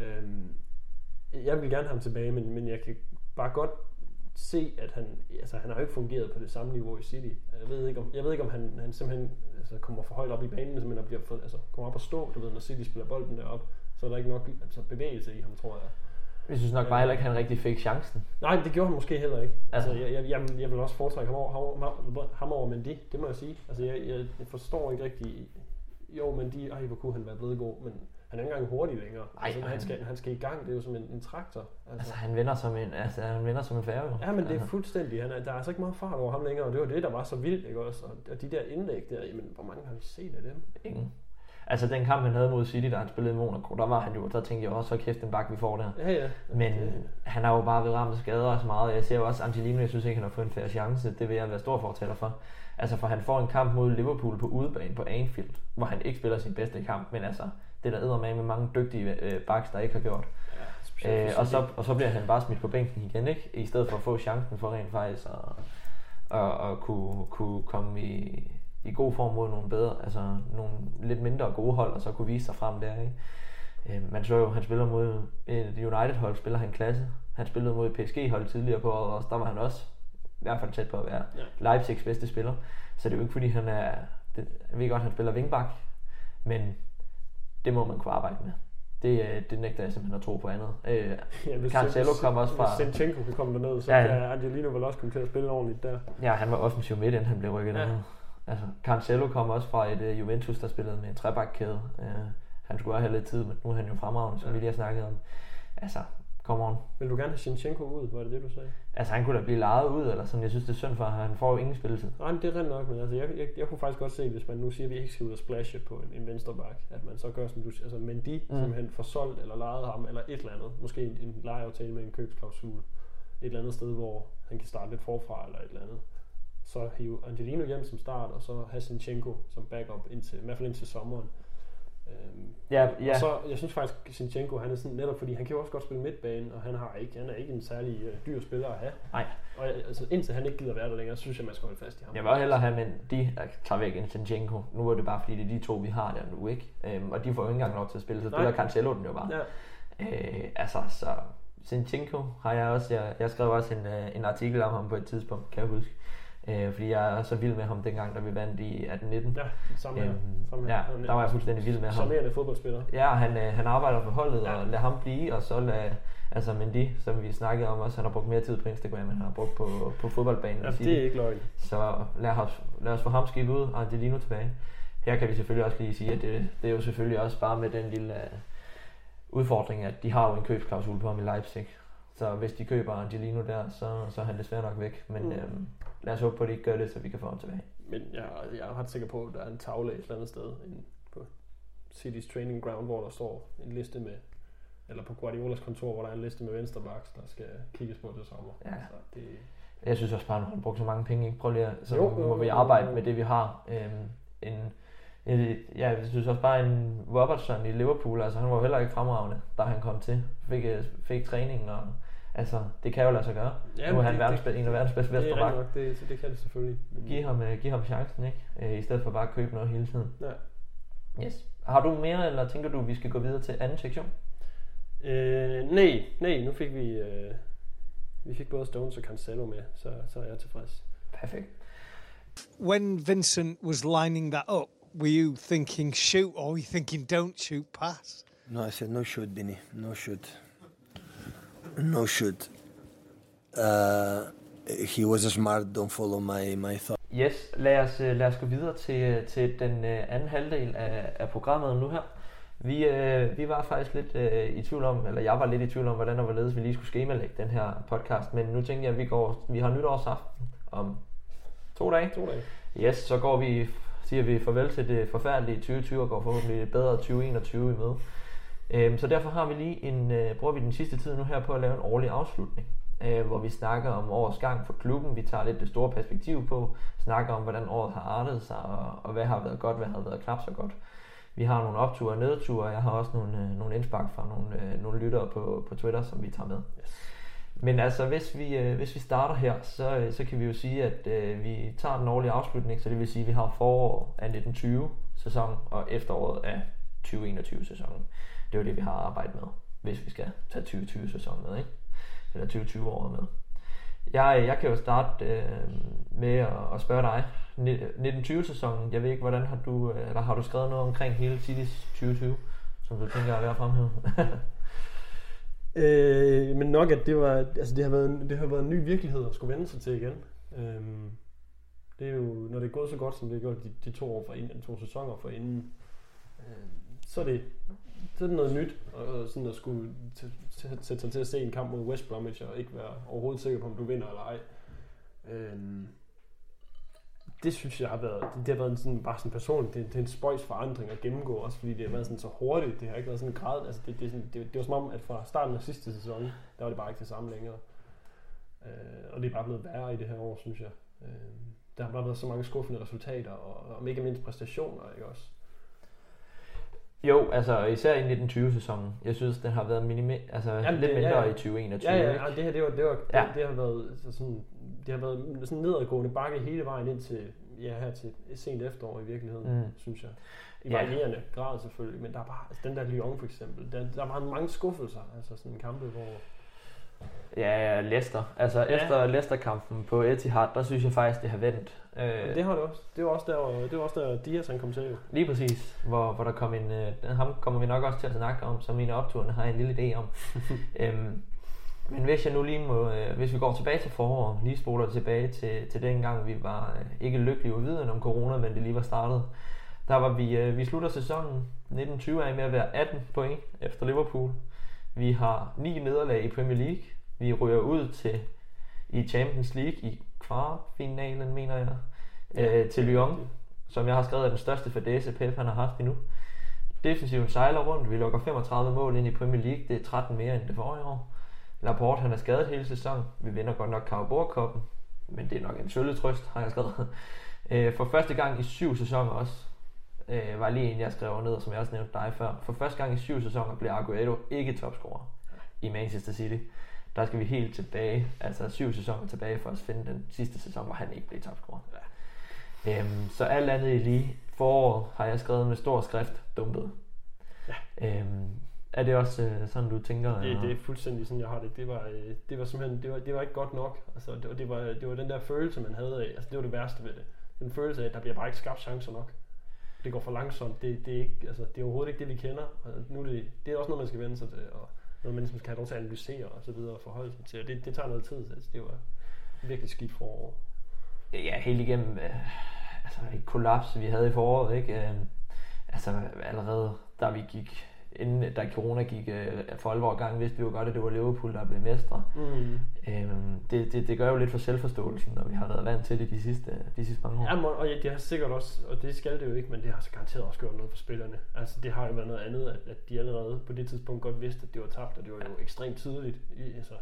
Øhm, jeg vil gerne have ham tilbage, men, men jeg kan bare godt se, at han, altså, han har jo ikke fungeret på det samme niveau i City. Jeg ved ikke, om, jeg ved ikke, om han, han simpelthen altså, kommer for højt op i banen, og bliver for, altså, kommer op og stå, du ved, når City spiller bolden derop, så er der ikke nok altså, bevægelse i ham, tror jeg. Jeg synes nok bare heller ikke, at han rigtig fik chancen. Nej, det gjorde han måske heller ikke. Altså, jeg, jeg, jeg, vil- jeg vil også foretrække ham over, ham, over- ham over Mendy, det må jeg sige. Altså, jeg, jeg, jeg forstår ikke rigtig... Jo, Mendy, ej, hvor kunne han være blevet god, men han er ikke engang hurtig længere. Ej, altså, han, han- skal, han skal i gang, det er jo som en, en traktor. Altså. Altså, han vender som en, altså, han vender som en færge. Ja, men det er altså. fuldstændig. Han er, der er altså ikke meget fart over ham længere, og det var det, der var så vildt, ikke også? Og, og de der indlæg der, jamen, hvor mange har vi set af dem? Ingen. Altså den kamp, han havde mod City, da han spillede i Monaco, der var han jo, der tænkte jeg også, så kæft en bak, vi får der. Ja, ja. Men Det, han har jo bare været ramt af skader og så meget. Jeg ser jo også Angelino, jeg synes ikke, han har fået en færre chance. Det vil jeg være stor fortaler for. Altså for han får en kamp mod Liverpool på udebane på Anfield, hvor han ikke spiller sin bedste kamp, men altså det der æder med med mange dygtige øh, backs, der ikke har gjort. ja, Øh, og, så, og så bliver han bare smidt på bænken igen, ikke? I stedet for at få chancen for rent faktisk at, at, at kunne, kunne komme i, i god form mod nogle bedre, altså nogle lidt mindre gode hold, og så kunne vise sig frem der, ikke? Øh, man så jo, han spiller mod et United-hold, spiller han klasse. Han spillede mod PSG-hold tidligere på året, og der var han også i hvert fald tæt på at være Ja. Leipzigs bedste spiller. Så det er jo ikke fordi, han er... Det, jeg ved godt, han spiller wingback, men det må man kunne arbejde med. Det, øh, det nægter jeg simpelthen at tro på andet. Øh, Ja, hvis Cancelo kom også fra- Hvis Sinchenko kan komme derned, så Ja, kan Angelino vel også komme til at spille ordentligt der. Ja, han var offensiv midt, inden han blev rykket Ja. ja. Altså, Cancelo kom også fra et uh, Juventus, der spillede med en trebakkæde. Uh, han skulle også have lidt tid, men nu er han jo fremragende, som Ja. vi lige har snakket om. Altså, come on. Vil du gerne have Sinchenko ud? Var det det, du sagde? Altså, han kunne da blive lejet ud, eller sådan. Jeg synes, det er synd for ham. Han får jo ingen spilletid. Nej, det er rent nok, men altså, jeg, jeg, jeg kunne faktisk godt se, hvis man nu siger, at vi ikke skal ud og splashe på en, en venstre bak, at man så gør, som du siger, altså Mendy. Mm. simpelthen får solgt eller lejet ham, eller et eller andet. Måske en, en lejeaftale med en købsklausul. Et eller andet sted, hvor han kan starte lidt forfra, eller et eller andet. Så hive Angelino hjem som start, og så have Sinchenko som backup, indtil, i hvert fald indtil sommeren. Øhm, Ja, Og ja. så, jeg synes faktisk, Sinchenko, han er sådan netop, fordi han kan jo også godt spille midtbane, og han, har ikke, han er ikke en særlig øh, dyr spiller at have. Nej. Og jeg- altså, indtil han ikke gider være der længere, så synes jeg, man skal holde fast i ham. Jeg vil også hellere have, men de er klar væk end Sinchenko. Nu er det bare, fordi det er de to, vi har der nu, ikke? Øhm, og de får jo ikke engang lov til at spille, så spiller Cancelo den jo bare. Ja, Øh, altså, så Sinchenko har jeg også, jeg, jeg skrev også en, øh, en artikel om ham på et tidspunkt, kan jeg huske. Øh, fordi jeg er så vild med ham dengang, da vi vandt i 18-19. ja samme her. Øhm, Samme her. ja, er der var jeg fuldstændig vild med ham. Charmerende fodboldspiller. Ja, han, øh, han arbejder for holdet, Ja. og lad ham blive, og så lad, altså Mendy, som vi snakkede om også, han har brugt mere tid på Instagram, end han har brugt på, på fodboldbanen. Ja, det er ikke løgn. Så lad os, lad os få ham skibet ud, og Angelino tilbage. Her kan vi selvfølgelig også lige sige, at det, det er jo selvfølgelig også bare med den lille øh, udfordring, at de har jo en købsklausul på ham i Leipzig. Så hvis de køber Angelino der, så, så er han desværre nok væk. Men mm. øhm, lad os håbe på, at de ikke gør det, så vi kan få ham tilbage. Men jeg, jeg er ret sikker på, at der er en tavle et eller andet sted inde på City's training ground, hvor der står en liste med, eller på Guardiolas kontor, hvor der er en liste med venstrebacks, der skal kigges på til sommer. Ja. Så det, Jeg synes også bare, at har brugt så mange penge, ikke? Prøv lige at, så Jo, jo, jo, må vi jo, arbejde jo. med det, vi har. Øhm, en, en, ja, jeg synes også bare, en Robertson i Liverpool, altså han var jo heller ikke fremragende, da han kom til. Fik, øh, fik træning, og altså, det kan jo lade sig gøre. Ja, Ja, nu er han det- verdens, det- en af verdens bedste det er rigtigt nok, det, så det kan det selvfølgelig. Men- Giv ham, øh, giv ham chancen, ikke? Øh, I stedet for bare at købe noget hele tiden. Ja. Yes. Har du mere, eller tænker du, at vi skal gå videre til anden sektion? Øh, nej, nej, nu fik vi, øh, vi fik både Stones og Cancelo med, så, så er jeg tilfreds. Perfekt. when Vincent was lining that up, were you thinking shoot or were you thinking don't shoot pass? No, I said no shoot, Benny. No shoot. No shoot. Uh, he was smart. Don't follow my my thought. Yes, lad os, øh, lad os gå videre til, øh, til den øh, anden halvdel af, af programmet nu her. Vi, øh, vi var faktisk lidt øh, i tvivl om, eller jeg var lidt i tvivl om, hvordan og hvorledes vi lige skulle skemalægge den her podcast, men nu tænker jeg, at vi, går, vi har nytårsaften om to dage. To dage. Yes, så går vi, siger vi farvel til det forfærdelige 2020 og går forhåbentlig et bedre 2021 i møde. Øhm, så derfor har vi lige en, øh, bruger vi den sidste tid nu her på at lave en årlig afslutning, øh, hvor vi snakker om årets gang for klubben. Vi tager lidt det store perspektiv på, snakker om, hvordan året har artet sig, og, og hvad har været godt, hvad har været knap så godt. Vi har nogle opture og nedture, og jeg har også nogle, øh, nogle indspark fra nogle, øh, nogle lyttere på, på Twitter, som vi tager med. Yes. Men altså, hvis vi, øh, hvis vi starter her, så, øh, så kan vi jo sige, at øh, vi tager den årlige afslutning, så det vil sige, at vi har forår af 1920 sæson og efteråret af 2021 sæsonen. Det er jo det, vi har arbejdet med, hvis vi skal tage 2020 sæsonen med, ikke? Eller 2020 året med. Jeg, øh, jeg kan jo starte øh, med at, at spørge dig. 1920 sæsonen, jeg ved ikke, hvordan har du, øh, eller har du skrevet noget omkring hele City's 2020, som du tænker er værd at fremhæve? Øh, men nok, at det, var, altså det, har været, det har været en ny virkelighed at skulle vende sig til igen. Øhm, det er jo, når det er gået så godt, som det er gjort de, de to år for inden, to sæsoner for inden, øh, så er det så er noget nyt, og sådan at skulle sætte sig til at se en kamp mod West Bromwich, og ikke være overhovedet sikker på, om du vinder eller ej. Øhm, det synes jeg har været, det, det har været en sådan, bare sådan personligt, det, det er en spøjs forandring at gennemgå, også fordi det har været sådan så hurtigt, det har ikke været sådan grad, altså det, det, er sådan, det, det var som om, at fra starten af sidste sæson, der var det bare ikke det samme længere. Øh, og det er bare blevet værre i det her år, synes jeg. Øh, der har bare været så mange skuffende resultater, og, og ikke mindst præstationer, ikke også? Jo, altså især i 1920-sæsonen. Jeg synes, den har været minime, altså Jamen, lidt det, mindre ja, ja. i 2021. Ja, ja, ja, det her det var, det var, ja. det, det har været sådan, det har været sådan nedadgående bakke hele vejen ind til, ja, her til sent efterår i virkeligheden, mm. synes jeg. I varierende ja. grad selvfølgelig, men der er bare, altså den der Lyon for eksempel, der, der er bare mange skuffelser, altså sådan en kampe, hvor... Ja, Leicester. Altså ja. efter Leicester-kampen på Etihad, der synes jeg faktisk, det har vendt. Øh, det har det også. Det var også der, det var også der Dias han kom til. Lige præcis, hvor, hvor der kom en, øh, ham kommer vi nok også til at snakke om, som mine opturene har en lille idé om. øhm, men hvis jeg nu lige må, øh, hvis vi går tilbage til foråret, lige spoler tilbage til, til den gang, vi var øh, ikke lykkelige uden om corona, men det lige var startet. Der var vi, øh, vi slutter sæsonen 1920 af med at være 18 point efter Liverpool. Vi har ni nederlag i Premier League. Vi ryger ud til i Champions League i kvartfinalen, mener jeg, øh, til Lyon, som jeg har skrevet er den største fadese Pep han har haft endnu. Defensiven sejler rundt, vi lukker 35 mål ind i Premier League, det er 13 mere end det forrige år. Laporte han er skadet hele sæsonen. Vi vinder godt nok carabao men det er nok en sølle trøst, har jeg skrevet. Øh, for første gang i syv sæsoner også, øh, var lige en, jeg skrev ned, som jeg også nævnte dig før. For første gang i syv sæsoner bliver Aguero ikke topscorer i Manchester City. Der skal vi helt tilbage, altså syv sæsoner tilbage for at finde den sidste sæson, hvor han ikke blev topscorer. Ja. Øhm, så alt andet i lige foråret har jeg skrevet med stor skrift dumpet. Ja. Øhm, er det også øh, sådan, du tænker? Det, det er fuldstændig sådan, jeg har det. Det var, øh, det var simpelthen, det var, det var ikke godt nok. Altså, det, var, det, var, det var den der følelse, man havde af, altså det var det værste ved det. Den følelse af, at der bliver bare ikke skabt chancer nok. Det går for langsomt. Det, det, er, ikke, altså, det er overhovedet ikke det, vi kender. Og nu er det, det er også noget, man skal vende sig til, og noget, man ligesom skal have lov til at analysere og så videre og forholde sig til. Og det, det tager noget tid. Altså, det var virkelig skidt forår. Ja, helt igennem øh, altså et kollaps, vi havde i foråret, ikke? Øh, altså allerede da vi gik inden da corona gik øh, for alvor gang, vidste vi jo godt, at det var Liverpool, der blev mestre. Mm. Øhm, det, det, det, gør jo lidt for selvforståelsen, når vi har været vant til det de sidste, de sidste mange år. Ja, og ja, det har sikkert også, og det skal det jo ikke, men det har så garanteret også gjort noget for spillerne. Altså det har jo været noget andet, at, at de allerede på det tidspunkt godt vidste, at det var tabt, og det var jo ja. ekstremt tidligt i, altså,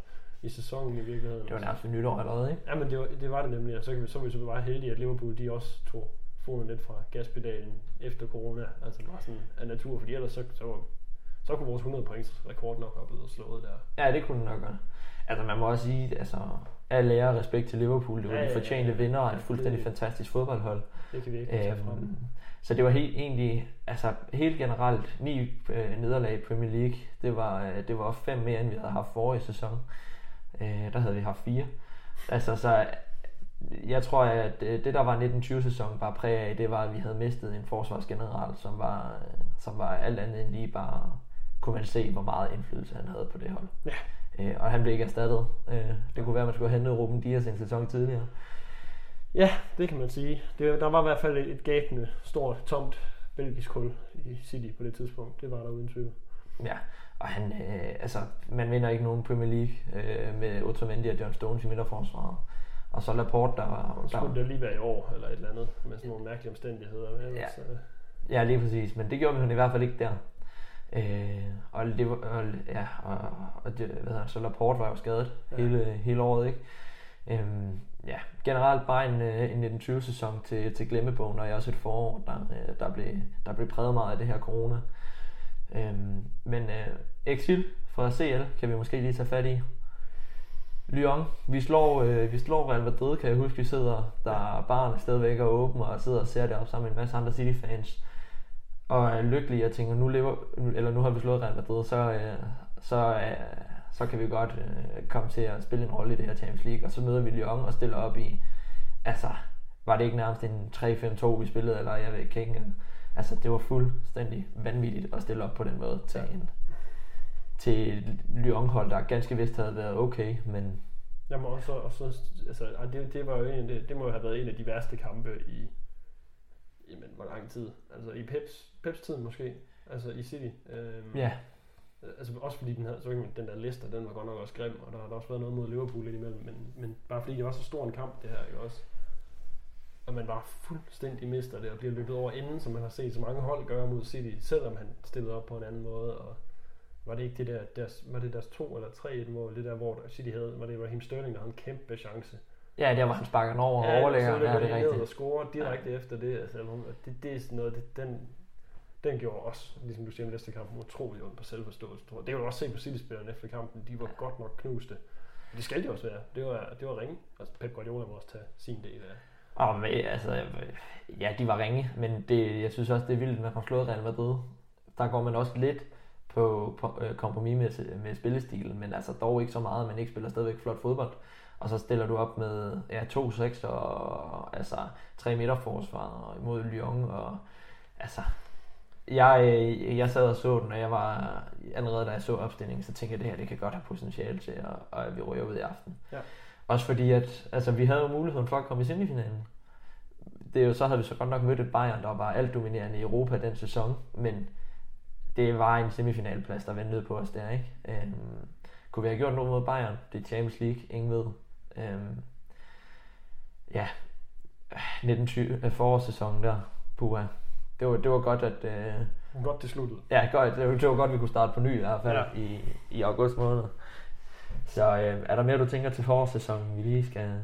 i sæsonen i virkeligheden. Det var nærmest et nytår allerede, ikke? Ja, men det var det, var det nemlig, og så, kan vi, så var vi så bare heldige, at Liverpool de også tog foden lidt fra gaspedalen efter corona, altså bare sådan af natur, fordi ellers så, så var så kunne vores 100 points rekord nok have blevet slået der. Ja, det kunne den nok godt. Altså man må også sige, altså al ære og respekt til Liverpool. Det var ja, de fortjente ja, ja. vinder af et fuldstændig det, fantastisk fodboldhold. Det kan vi ikke tage frem. Øhm, så det var helt, egentlig, altså helt generelt, ni øh, nederlag i Premier League. Det var, øh, det var fem mere, end vi havde haft forrige sæson. Øh, der havde vi haft fire. Altså, så jeg tror, at det, der var 1920-sæsonen bare præg af, det var, at vi havde mistet en forsvarsgeneral, som var, øh, som var alt andet end lige bare kunne man se, hvor meget indflydelse han havde på det hold. Ja. Øh, og han blev ikke erstattet. Øh, det kunne være, at man skulle have hentet Ruben Dias en sæson tidligere. Ja, det kan man sige. Det, der var i hvert fald et, et gabende, stort, tomt belgisk hul i City på det tidspunkt. Det var der uden tvivl. Ja, og han, øh, altså, man vinder ikke nogen Premier League øh, med Otamendi og John Stones i midterforsvaret. Og så Laporte, der var... Der, skulle det lige være i år, eller et eller andet, med sådan nogle mærkelige omstændigheder. Ellers, Ja. øh, ja, lige præcis, men det gjorde vi i hvert fald ikke der. Øh, og, det, var- og, ja, og, og det, hvad hedder, så Laporte var jo skadet Ja. hele, hele året, ikke? Øhm, ja, generelt bare en, øh, en 1920-sæson til, til glemmebogen, og jeg også et forår, der, øh, der, blev, der blev præget meget af det her corona. Øhm, men øh, Exil fra CL kan vi måske lige tage fat i. Lyon, vi slår, øh, vi slår Real Madrid, kan jeg huske, vi sidder, der baren stadigvæk er åben, og sidder og ser det op sammen med en masse andre City-fans. Og er lykkelige og tænker, nu, lever, eller nu har vi slået Real Madrid, så, øh, så, øh, så kan vi godt øh, komme til at spille en rolle i det her Champions League. Og så møder vi Lyon og stiller op i, altså, var det ikke nærmest en 3-5-2, vi spillede, eller jeg ved ikke engang. Altså, det var fuldstændig vanvittigt at stille op på den måde til, Ja. en, til Lyon-hold, der ganske vist havde været okay, men Jamen også, og så, altså, det, det, var jo en, det, det må jo have været en af de værste kampe i, jamen, hvor lang tid? Altså i Peps, Peps tid måske, altså i City. Øhm, ja, Altså også fordi den, havde, så man- den der Leicester, den var godt nok også grim, og der har også været noget mod Liverpool indimellem, men, men bare fordi det var så stor en kamp, det her, ikke også? Og man bare fuldstændig mister det, og bliver løbet over inden, som man har set så mange hold gøre mod City, selvom han stillede op på en anden måde, og var det ikke det der, deres, var det deres to eller tre et mål, det der, hvor City havde, var det Raheem Sterling, der havde en kæmpe chance. Ja, der hvor han sparker den over og overlægger, ja, det er ned og rigtigt. score direkte ja. efter det, altså, det, det er sådan noget, det, den, den gjorde også, ligesom du siger med næste kamp, utrolig ondt på selvforståelse. tror jeg. Det kan du også se på City-spillerne efter kampen, de var ja. godt nok knuste. Det skal de også være. Det var, det var ringe. Altså Pep Guardiola må også tage sin del af. Og med, altså, ja, de var ringe, men det, jeg synes også, det er vildt, at man har slået Real Madrid. Der går man også lidt på, på øh, kompromis med, med spillestilen, men altså dog ikke så meget, at man ikke spiller stadigvæk flot fodbold. Og så stiller du op med ja, 2-6 og altså tre midterforsvar imod Lyon, og altså, jeg, øh, jeg sad og så den, og jeg var allerede da jeg så opstillingen, så tænkte jeg, at det her det kan godt have potentiale til, at, og at vi ryger ud i aften. Ja. Også fordi, at altså, vi havde jo muligheden for at komme i semifinalen. Det er jo, så havde vi så godt nok mødt et Bayern, der var alt dominerende i Europa den sæson, men det var en semifinalplads, der ventede på os der, ikke? Øhm, kunne vi have gjort noget mod Bayern? Det er Champions League, ingen ved. Øhm, ja, 1920 øh, forårssæsonen der, puha. Det var, det var godt, at... Øh, Godt det sluttede. Ja, godt. Det var, det var godt, vi kunne starte på ny i hvert fald Ja. i, i august måned. Så øh, er der mere, du tænker til forårssæsonen, vi lige skal...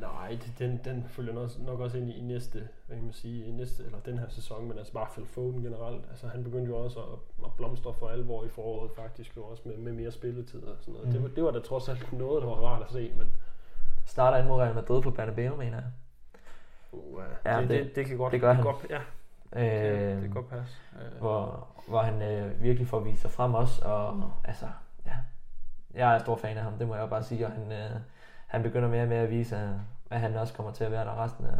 Nej, den, den følger nok, nok også ind i, i næste, hvad kan man sige, i næste, eller den her sæson, men altså bare Phil Foden generelt. Altså han begyndte jo også at, at blomstre for alvor i foråret faktisk, jo også med, med mere spilletid og sådan noget. Mm. Det, var, det var da trods alt noget, der var rart at se, men Starter ind mod Real Madrid på Bernabeu, mener jeg. uh, Ja, det, det- det, det, kan godt, det gør han. Godt, ja, Øh, det, det kan godt passe. Øh, hvor, hvor han øh, virkelig får vist sig frem også, og altså, ja, jeg er stor fan af ham, det må jeg bare sige, og han, øh, han begynder mere og mere at vise, at- at han også kommer til at være der resten af,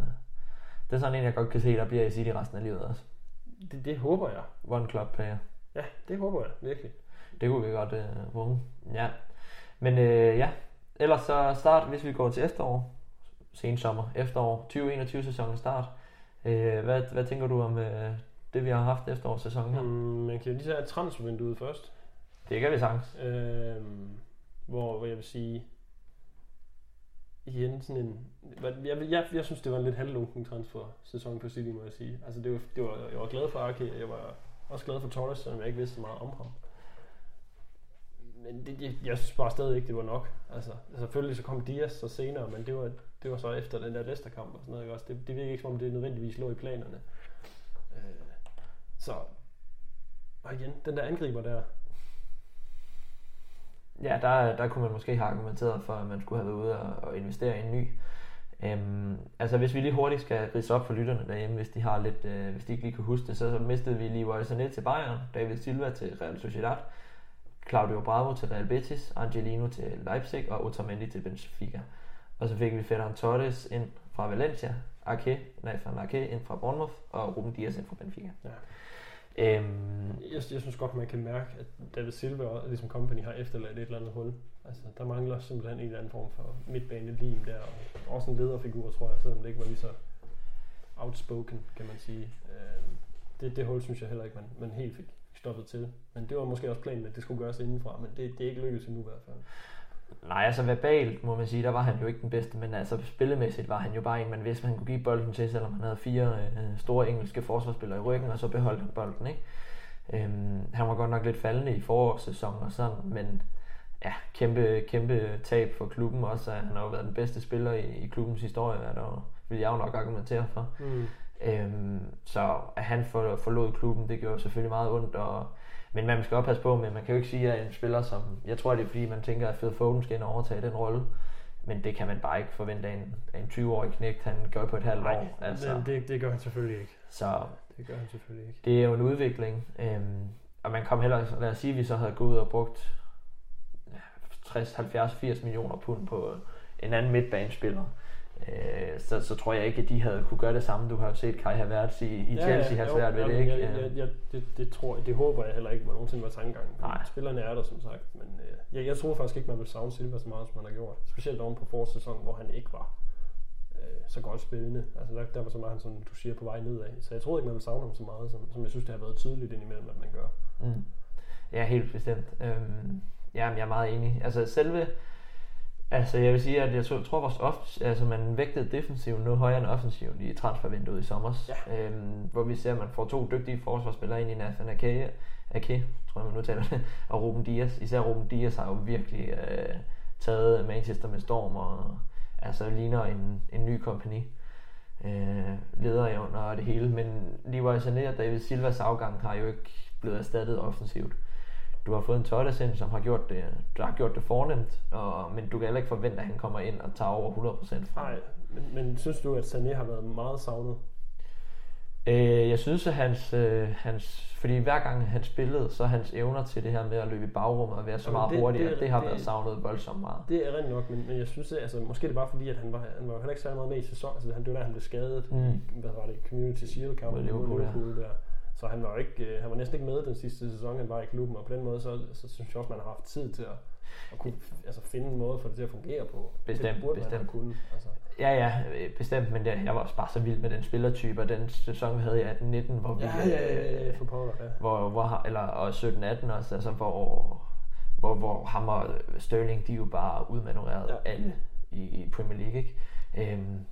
det er sådan en, jeg godt kan se, der bliver i City resten af livet også. det, det håber jeg. One club player. Ja, det håber jeg virkelig. Det kunne vi godt øh, bruge. Ja. Men øh, ja, ellers så start, hvis vi går til efterår, sen sommer, efterår, 2021 sæsonen start. Øh, hvad, hvad tænker du om øh, det, vi har haft efterårssæsonen her? Mm, man kan jo lige tage transfervinduet først. Det kan vi sagtens. Øhm, hvor, hvor jeg vil sige, igen sådan en, jeg, jeg, jeg, jeg synes, det var en lidt halvlunken transfer sæson på City, må jeg sige. Altså, det var, det var, jeg var glad for Arke, og jeg var også glad for Torres, selvom jeg ikke vidste så meget om ham. Men det, jeg, jeg synes bare stadig ikke, det var nok. Altså, selvfølgelig så kom Dias så senere, men det var, det var så efter den der Leicester-kamp og sådan noget. Ikke? Også det, det virker ikke som om, det nødvendigvis lå i planerne. Øh, så, og igen, den der angriber der, Ja, der, der kunne man måske have argumenteret for, at man skulle have været ude og, og investere i en ny. Øhm, altså hvis vi lige hurtigt skal ridse op for lytterne derhjemme, hvis de har lidt, øh, hvis de ikke lige kan huske det, så, så mistede vi lige Sané til Bayern, David Silva til Real Sociedad, Claudio Bravo til Real Betis, Angelino til Leipzig og Otamendi til Benfica. Og så fik vi Ferran Torres ind fra Valencia, Ake, nej, fra Ake ind fra Bournemouth og Ruben Dias ind fra Benfica. Ja. Øhm, Jeg, jeg synes godt, man kan mærke, at David Silva og ligesom company har efterladt et eller andet hul. Altså, der mangler simpelthen en eller anden form for midtbanelim der, og også en lederfigur, tror jeg, selvom det ikke var lige så outspoken, kan man sige. Øh, det, det hul synes jeg heller ikke, man, man helt fik stoppet til. Men det var måske også planen, at det skulle gøres indenfra, men det, det er ikke lykkedes endnu i hvert fald. Nej, altså verbalt må man sige, der var han jo ikke den bedste, men altså spillemæssigt var han jo bare en, man vidste, man kunne give bolden til, selvom han havde fire øh, store engelske forsvarsspillere i ryggen, og så beholdt han bolden, ikke? Øhm, han var godt nok lidt faldende i forårssæsonen og sådan, men ja, kæmpe, kæmpe tab for klubben også. at Han har jo været den bedste spiller i, i klubbens historie, hvad der vil jeg jo nok argumentere for. Mm. Øhm, så at han for, forlod klubben, det gjorde selvfølgelig meget ondt, og, men man skal også passe på med, man kan jo ikke sige, at en spiller som, jeg tror det er fordi man tænker, at Phil Foden skal ind og overtage den rolle, men det kan man bare ikke forvente af en, af en 20-årig knægt, han gør på et halvt Nej, år. altså. det, det, det gør han selvfølgelig ikke. Så Det gør han selvfølgelig ikke. det er jo en udvikling, øhm, og man kom heller, lad os sige, at vi så havde gået ud og brugt ja, 60, 70, 80 millioner pund på en anden midtbanespiller. Øh, så, så tror jeg ikke, at de havde kunne gøre det samme. Du har jo set Kai Havertz i, i Chelsea have jo, svært ved det, ikke? Jeg, jeg, jeg, det, det, tror jeg, det håber jeg heller ikke, man nogensinde var tankegang. Nej. Spillerne er der, som sagt. Men øh, jeg, jeg tror faktisk ikke, man vil savne Silva så meget, som man har gjort. Specielt oven på forårssæsonen, hvor han ikke var øh, så godt spillende. Altså der, der var så meget, han, som du siger, på vej nedad. Så jeg tror ikke, man vil savne ham så meget, som, som jeg synes, det har været tydeligt indimellem, at man gør. Mm. Ja, helt bestemt. Øhm, ja, jeg er meget enig. Altså selve, altså jeg vil sige, at jeg tror, vores off, altså man vægtede defensiven noget højere end offensiven i transfervinduet i sommer. Ja. Øhm, hvor vi ser, at man får to dygtige forsvarsspillere ind i Nathan Ake, Ake tror jeg man nu taler det, og Ruben Dias. Især Ruben Dias har jo virkelig øh, taget Manchester med storm, og altså ligner en, en ny kompagni øh, leder i under det hele, men Leroy Sané og David Silvas afgang har jo ikke blevet erstattet offensivt. Du har fået en Torres ind, som har gjort det, der har gjort det fornemt, og, men du kan heller ikke forvente, at han kommer ind og tager over 100% fra. Nej, men, men synes du, at Sané har været meget savnet? Øh, jeg synes, at hans, øh, hans, fordi hver gang han spillede, så hans evner til det her med at løbe i bagrummet og være så Jamen, meget det- hurtigere, det, det- det har det- været savnet voldsomt meget. Det er rent nok, men, men jeg synes, at, altså, måske er det bare fordi, at han var, han var heller ikke særlig meget med i sæsonen. Altså, han, det var der, han blev skadet. Mm. Hvad var det? Community Shield kamp Mod Liverpool, der. Så han var, jo ikke, øh, han var næsten ikke med den sidste sæson, han var i klubben, og på den måde, så, så synes jeg også, man har haft tid til at, at kunne altså, finde en måde for det til at fungere på. Bestemt, det burde man bestemt. have kunnet. Altså. Ja, ja, øh, bestemt, men det, jeg var også bare så vild med den spillertype, og den sæson, vi havde i 18-19, hvor vi... Ja, ja, ja, ja, øh, for pokker, ja. hvor, hvor, eller, og 17-18 også, altså hvor, hvor, hvor ham og Sterling, de jo bare udmanøvreret Ja. ja. alle i, i Premier League, ikke? Øhm,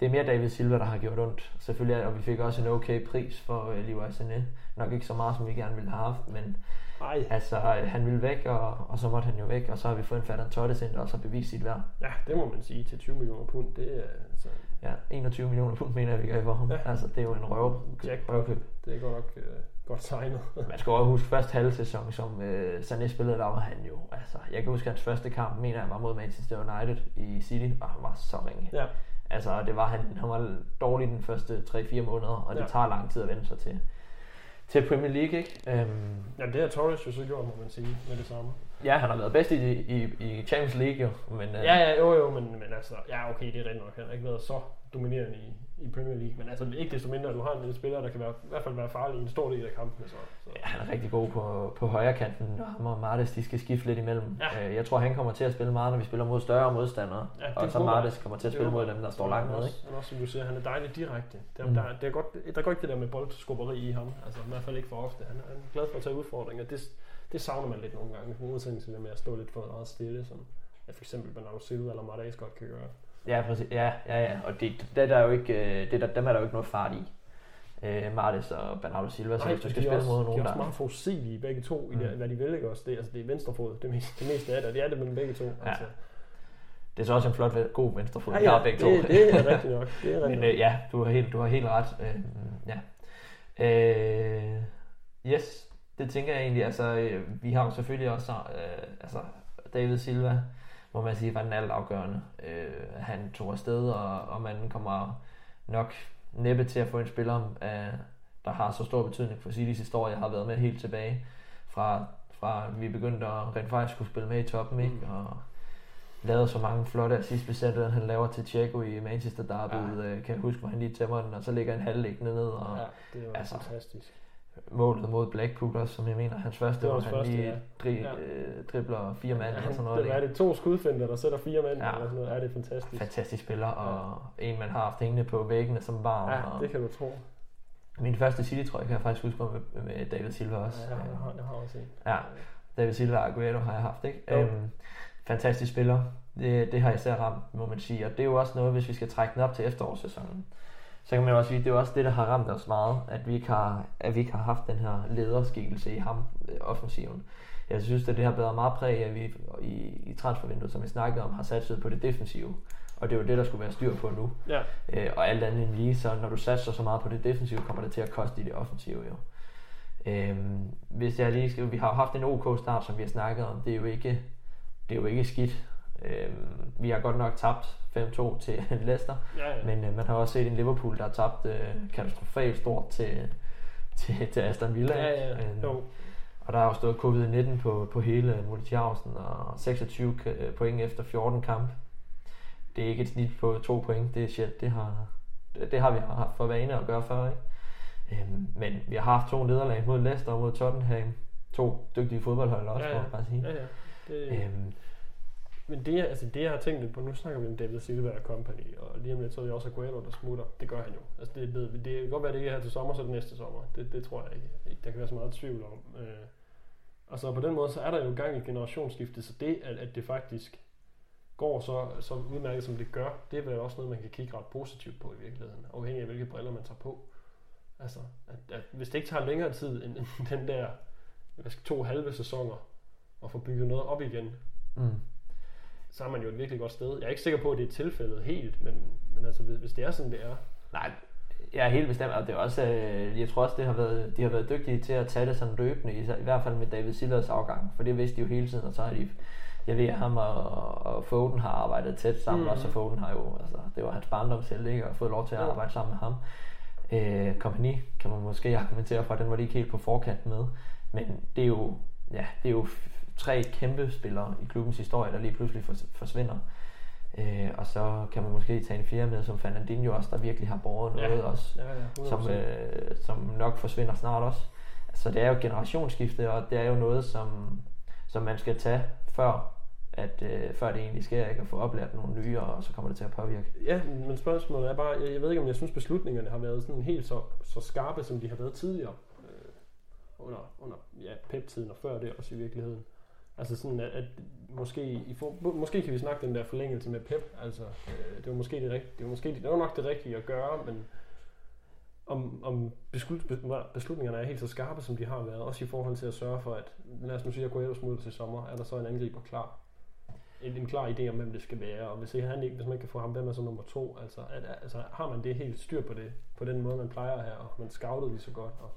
det er mere David Silva, der har gjort ondt, selvfølgelig, og vi fik også en okay pris for uh, Leroy Sané. Nok ikke så meget, som vi gerne ville have haft, men Ej, altså, øh, han ville væk, og, og så måtte han jo væk, og så har vi fået en Ferdan Torres ind, der også har bevist sit værd. ja, det må man sige til 20 millioner pund. Det er altså, Ja, 21 millioner pund mener jeg, vi gav for ham. Ja. Altså, det er jo en røv, røvkøb. det er godt nok øh, godt tegnet. Man skal også huske første halve sæson, som øh, Sané spillede, der var han jo, altså, jeg kan huske hans første kamp, mener jeg var mod Manchester United i City, og han var så ringe. ja, Altså, det var han, han var dårlig den første 3-4 måneder, og det Ja. tager lang tid at vende sig til, til Premier League, ikke? Øhm, ja, det har Torres jo så gjort, må man sige, med det samme. ja, han har været bedst i, i, i Champions League, jo, men øh, Ja, ja, jo, jo, men, men altså, ja, okay, det er rigtigt nok. Han har ikke været så dominerende i, i Premier League, men altså ikke desto mindre, at du har en lille spiller, der kan være, i hvert fald være farlig i en stor del af kampene. Så, så. Ja, han er rigtig god på, på højre kanten, og ham og Martes, de skal skifte lidt imellem. Ja. Øh, Jeg tror, han kommer til at spille meget, når vi spiller mod større modstandere. Ja, det og så. Martes kommer til at spille mod dem, der står langt nede. også, han er også, som du siger, han er dejligt direkte. Der, Mm. der, der, er godt, der går ikke det der med boldskubberi i ham. Altså i hvert fald ikke for ofte. Han er, han er glad for at tage udfordringer. Det, det savner man lidt nogle gange. Modsætning til det med at stå lidt for meget stille, som ja, for eksempel Bernardo Silva eller Martes godt kan gøre. Ja, præcis. Ja, ja, ja. Og det, det der er jo ikke, øh, det der, dem er der jo ikke noget fart i. Øh, Martes og Bernardo Silva, så hvis du de skal er spille mod de nogen, er også der... meget forudsigelige begge to, i Mm. det, hvad de vil, ikke også? Det, altså, det er venstrefod, det meste, det meste af det, og det er det med dem begge to. Altså. Det er så også en flot, god venstrefod, Ja, ja, ja, ja, har begge to. det, det er rigtigt nok. Det er rigtigt Men øh, ja, du har helt, du har helt ret. Øh, ja. Øh, yes, det tænker jeg egentlig. Altså, øh, vi har jo selvfølgelig også øh, altså, David Silva, må man sige, var den alt afgørende. Øh, han tog afsted, og, og man kommer nok næppe til at få en spiller, øh, der har så stor betydning for Citys historie, har været med helt tilbage fra, fra vi begyndte at rent faktisk skulle spille med i toppen, ikke? Mm. Og lavet så mange flotte assistbesætter, han laver til Thiago i Manchester Derby, Ja. ja. kan jeg huske, hvor han lige tæmmer den, og så ligger en halvlæggende ned, og Ja, det var altså, fantastisk. Målet mod Blackpool også, som jeg mener, hans første, Det var hvor han første, lige ja. dri, Ja. øh, dribler fire mand eller sådan noget. det, er Det to skudfinder, der sætter fire mænd, Ja. ja. eller sådan noget. Er det fantastisk. Fantastisk spiller, og en man har haft hængende på væggene som barn. Ja, og, det kan du tro. Min første City-trøje kan jeg faktisk huske med, med David Silva også. Ja, jeg, har, jeg, har, jeg også en. Ja, David Silva og Aguero har jeg haft, ikke? Jo. Øhm, fantastisk spiller. Det, det har især ramt, må man sige. Og det er jo også noget, hvis vi skal trække den op til efterårssæsonen. Så kan man også sige, det er også det, der har ramt os meget, at vi ikke har, at vi ikke har haft den her lederskikkelse i ham, øh, offensiven. Jeg synes, at det har været meget præg, at vi i, i transfervinduet, som vi snakkede om, har satset på det defensive. Og det er jo det, der skulle være styr på nu. Ja, Øh, og alt andet end lige, så når du satser så meget på det defensive, kommer det til at koste i det offensive jo. Øhm, hvis jeg lige skal, vi har haft en OK start, som vi har snakket om, det er jo ikke, det er jo ikke skidt. Øhm, vi har godt nok tabt 5-2 til Leicester, ja, ja. men øh, man har også set en Liverpool, der har tabt øh, katastrofalt stort til, til, til Aston Villa. ja, ja. Øhm, Jo. og der er jo stået covid-19 på, på hele Multiausen, og 26 k- point efter 14 kampe. Det er ikke et snit på to point, det er sjældent. Det har, det, har vi haft for vane at gøre før, ikke? Øhm, men vi har haft to nederlag mod Leicester og mod Tottenham. To dygtige fodboldhold også, Ja, ja, må jeg bare sige. Ja, ja. Det, Øhm, men det, altså det, jeg har tænkt lidt på, nu snakker vi om David Silva og company, og lige om lidt, så er det også Aguero, der smutter. Det gør han jo. Altså det, det, det kan godt være, det ikke er her til sommer, så det næste sommer. Det, det tror jeg ikke. ikke. Der kan være så meget tvivl om. Øh, og så på den måde, så er der jo gang i generationsskiftet, så det, at, at det faktisk går så, så udmærket, som det gør, det er vel også noget, man kan kigge ret positivt på i virkeligheden, afhængig af, hvilke briller man tager på. Altså, at, at hvis det ikke tager længere tid end, end den der hvad skal, to halve sæsoner, at få bygget noget op igen, mm så er man jo et virkelig godt sted. Jeg er ikke sikker på, at det er tilfældet helt, men, men altså, hvis, hvis det er sådan, det er. Nej, jeg er helt bestemt, og det er også, øh, jeg tror også, det har været, de har været dygtige til at tage det sådan løbende, i, i hvert fald med David Silvers afgang, for det vidste de jo hele tiden, og så har de, jeg ved, at ham og, og Foden har arbejdet tæt sammen, mm. også, og Foden har jo, altså, det var hans barndomsheld, ikke, og fået lov til at arbejde sammen med ham. Øh, kompagni kan man måske argumentere for, den var de ikke helt på forkant med, men det er jo, ja, det er jo tre kæmpe spillere i klubbens historie, der lige pludselig fors- forsvinder. Øh, og så kan man måske tage en fjerde med, som Fernandinho også, der virkelig har båret Ja. noget også Ja, ja, som, øh, som nok forsvinder snart også. Så det er jo generationsskifte, og det er jo noget, som, som man skal tage før, at, øh, før det egentlig sker, ikke? at få oplært nogle nye, og så kommer det til at påvirke. Ja, men spørgsmålet er bare, jeg, jeg ved ikke, om jeg synes, beslutningerne har været sådan helt så, så skarpe, som de har været tidligere. Øh, under, under ja, pep-tiden og før det også i virkeligheden. Altså sådan, at, at måske, i for, måske kan vi snakke den der forlængelse med Pep. Altså, øh, det var måske det rigtige. Det var måske det var nok det rigtige at gøre, men om, om beslut, beslutningerne er helt så skarpe, som de har været, også i forhold til at sørge for, at lad os nu sige, at Aguero smutter til sommer, er der så en angriber klar? En, en klar idé om, hvem det skal være, og hvis, ikke, han ikke, hvis man ikke kan få ham, hvem er så nummer to? Altså, at, altså, har man det helt styr på det, på den måde, man plejer her, og man scoutet lige så godt? Og,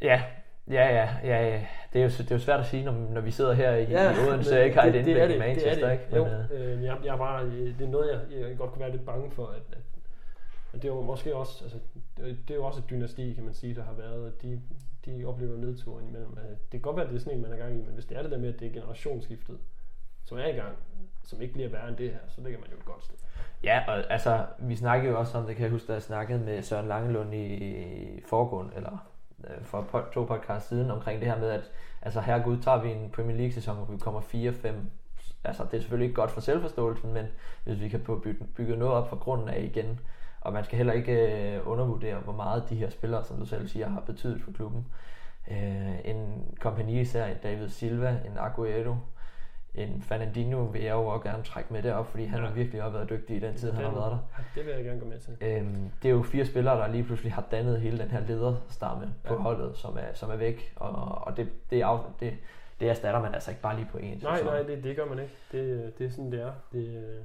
Ja, ja, ja, ja, ja. Det, er jo, det er jo svært at sige, når, når vi sidder her i, ja, i Odense, og ikke har et indblik i Manchester, det er det. ikke? Jo, Men, øh, øh, jeg, jeg bare, øh, det er noget, jeg, jeg godt kunne være lidt bange for, at, at, at det er jo måske også, altså, det er jo også et dynasti, kan man sige, der har været, at de, de oplever nedturen imellem. Øh, Det kan godt være, at det er sådan en, man er gang i, men hvis det er det der med, at det er generationsskiftet, som er i gang, som ikke bliver værre end det her, så ligger man jo et godt sted. Ja, og altså, vi snakkede jo også om, det kan jeg huske, da jeg snakkede med Søren Langelund i, i forgående, eller øh, Øh, for to podcast siden, omkring det her med, at altså herregud, tager vi en Premier League-sæson, hvor vi kommer 4-5, altså det er selvfølgelig ikke godt for selvforståelsen, men hvis vi kan bygge, noget op fra grunden af igen, og man skal heller ikke øh, undervurdere, hvor meget de her spillere, som du selv siger, har betydet for klubben. Øh, en kompagni især, David Silva, en Aguero, en Fernandinho vil jeg jo også gerne trække med derop, fordi han Ja. har virkelig også været dygtig i den tid, han har Den- været der. Det vil jeg gerne gå med til. Øhm, det er jo fire spillere, der lige pludselig har dannet hele den her lederstamme på Ja. holdet, som er, som er væk, og, og det, det, er, af- det, det erstatter man altså ikke bare lige på en Nej, sæson. nej, det, det gør man ikke. Det, det er sådan, det er. Det,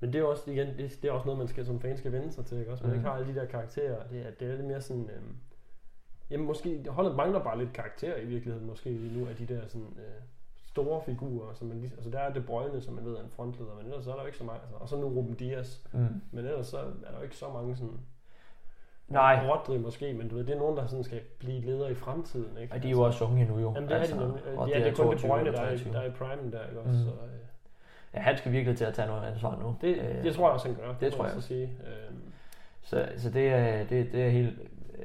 men det er også, igen, det, det er også noget, man skal, som fan skal vende sig til. Ikke? Også, man Mhm. ikke har alle de der karakterer. Det er, det er lidt mere sådan... Øh, jamen måske, holdet mangler bare lidt karakter i virkeligheden, måske lige nu, af de der sådan, øh, store figurer. Som man, lige- altså der er det Brøgne, som man ved er en frontleder, men ellers så er der jo ikke så meget. Altså, og så nu Ruben Dias. Mm. Men ellers så er der jo ikke så mange sådan... Nej, Rodri måske, men du ved, det er nogen, der sådan skal blive leder i fremtiden. Ikke? og de er jo også unge nu jo. Jamen det er de nemlig. og Ja, det er kun det 22 Brøgne, der er, 23. der er i primen der, ikke også? Mm. Så, øh, Ja, han skal virkelig til at tage noget ansvar nu. Det, Øh, det tror jeg også, han gør. det må tror jeg så sige. Øhm, Så, så det, er, det, det, er helt, øh,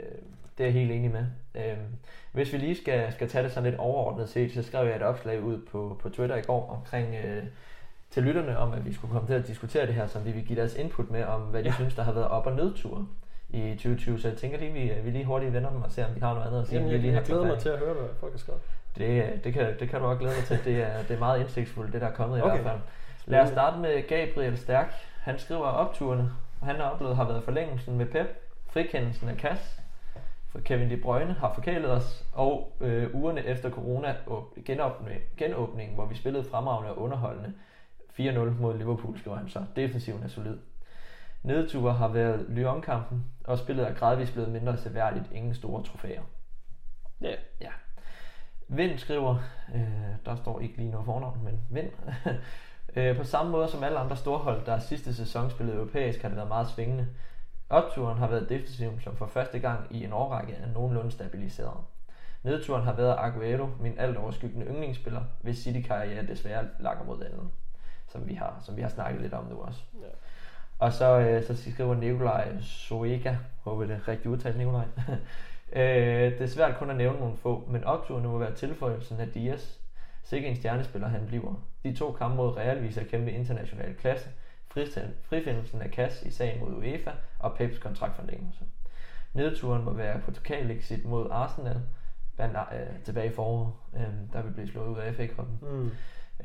det er jeg helt enig med. Øhm, hvis vi lige skal, skal tage det sådan lidt overordnet set, så skrev jeg et opslag ud på, på Twitter i går omkring øh, til lytterne om, at vi skulle komme til at diskutere det her, som vi vil give deres input med, om hvad de Ja. synes, der har været op- og nedture i i 2020, så jeg tænker lige, vi, vi lige hurtigt vender dem og ser, om vi har noget andet at sige. Jamen, jeg, lige jeg glæder mig til at høre, hvad folk har skrevet. Det, det, kan, det kan du også glæde dig til. Det er, det er meget indsigtsfuldt, det der er kommet Okay. i hvert fald. Lad os starte med Gabriel Stærk. Han skriver opturene. Han har oplevet har været forlængelsen med Pep, frikendelsen af Kass, for Kevin De Bruyne har forkælet os, og øh, ugerne efter corona åb- genåbning, genåbningen, hvor vi spillede fremragende og underholdende 4-0 mod Liverpool, skriver han så. Defensiven er solid. Nedture har været Lyon-kampen, og spillet er gradvist blevet mindre seværdigt. Ingen store trofæer. Ja. Ja. Vind skriver, øh, der står ikke lige noget fornavn, men Vind. øh, på samme måde som alle andre storhold, der sidste sæson spillede europæisk, har det været meget svingende. Opturen har været defensiven, som for første gang i en årrække er nogenlunde stabiliseret. Nedturen har været Aguero, min alt overskyggende yndlingsspiller, hvis City-karriere desværre lakker mod enden, som vi har, som vi har snakket lidt om nu også. Ja. Og så, øh, så skriver Nikolaj Soega, håber det er rigtigt udtalt, Nikolaj. øh, det er svært kun at nævne nogle få, men opturene må være tilføjelsen af Dias. Sikke en stjernespiller han bliver. De to kampe mod Real viser kæmpe international klasse. Frifindelsen af Kass i sagen mod UEFA og Peps kontraktforlængelse. Nedturen må være Portugal-exit mod Arsenal Bernard, øh, tilbage i foråret, øh, der vil blive slået ud af FA-koppen. Mm.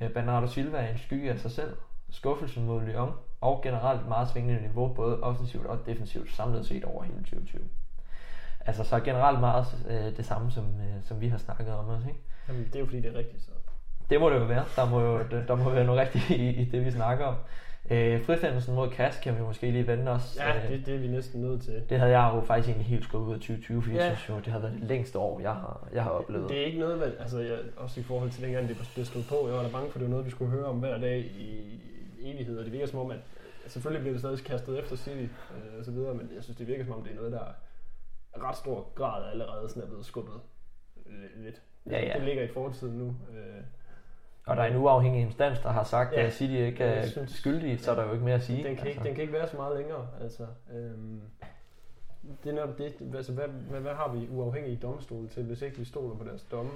Øh, Bernardo Silva er en skygge af sig selv. Skuffelsen mod Lyon og generelt et meget svingende niveau, både offensivt og defensivt, samlet set over hele 2020. Altså så generelt meget øh, det samme, som, øh, som vi har snakket om også, ikke? Jamen, det er jo fordi, det er rigtigt, så. Det må det jo være. Der må, jo, der, der må være noget rigtigt i, i det, vi snakker om. Øh, frifindelsen mod Kass kan vi måske lige vende os. Ja, Øh, det, det er vi næsten nødt til. det havde jeg jo faktisk egentlig helt skubbet ud af 2020, fordi ja. Jeg synes jo, det har været det længste år, jeg har, jeg har oplevet. Det er ikke noget, hvad, altså jeg, også i forhold til dengang, det blev stået på. Jeg var da bange for, at det var noget, vi skulle høre om hver dag i evighed. Og det virker som om, at selvfølgelig bliver det stadig kastet efter City øh, og så videre, men jeg synes, det virker som om, det er noget, der er ret stor grad allerede sådan er blevet skubbet øh, lidt. Ja, ja. Det ligger i fortiden nu. Øh, Og der er en uafhængig instans, der har sagt, Ja. at City ikke er synes- skyldige, så er der jo ikke mere at sige. den, kan ikke, den kan ikke være så meget længere. Altså, øhm, det er netop det, altså, hvad, hvad, hvad, har vi uafhængige domstole til, hvis ikke vi stoler på deres domme?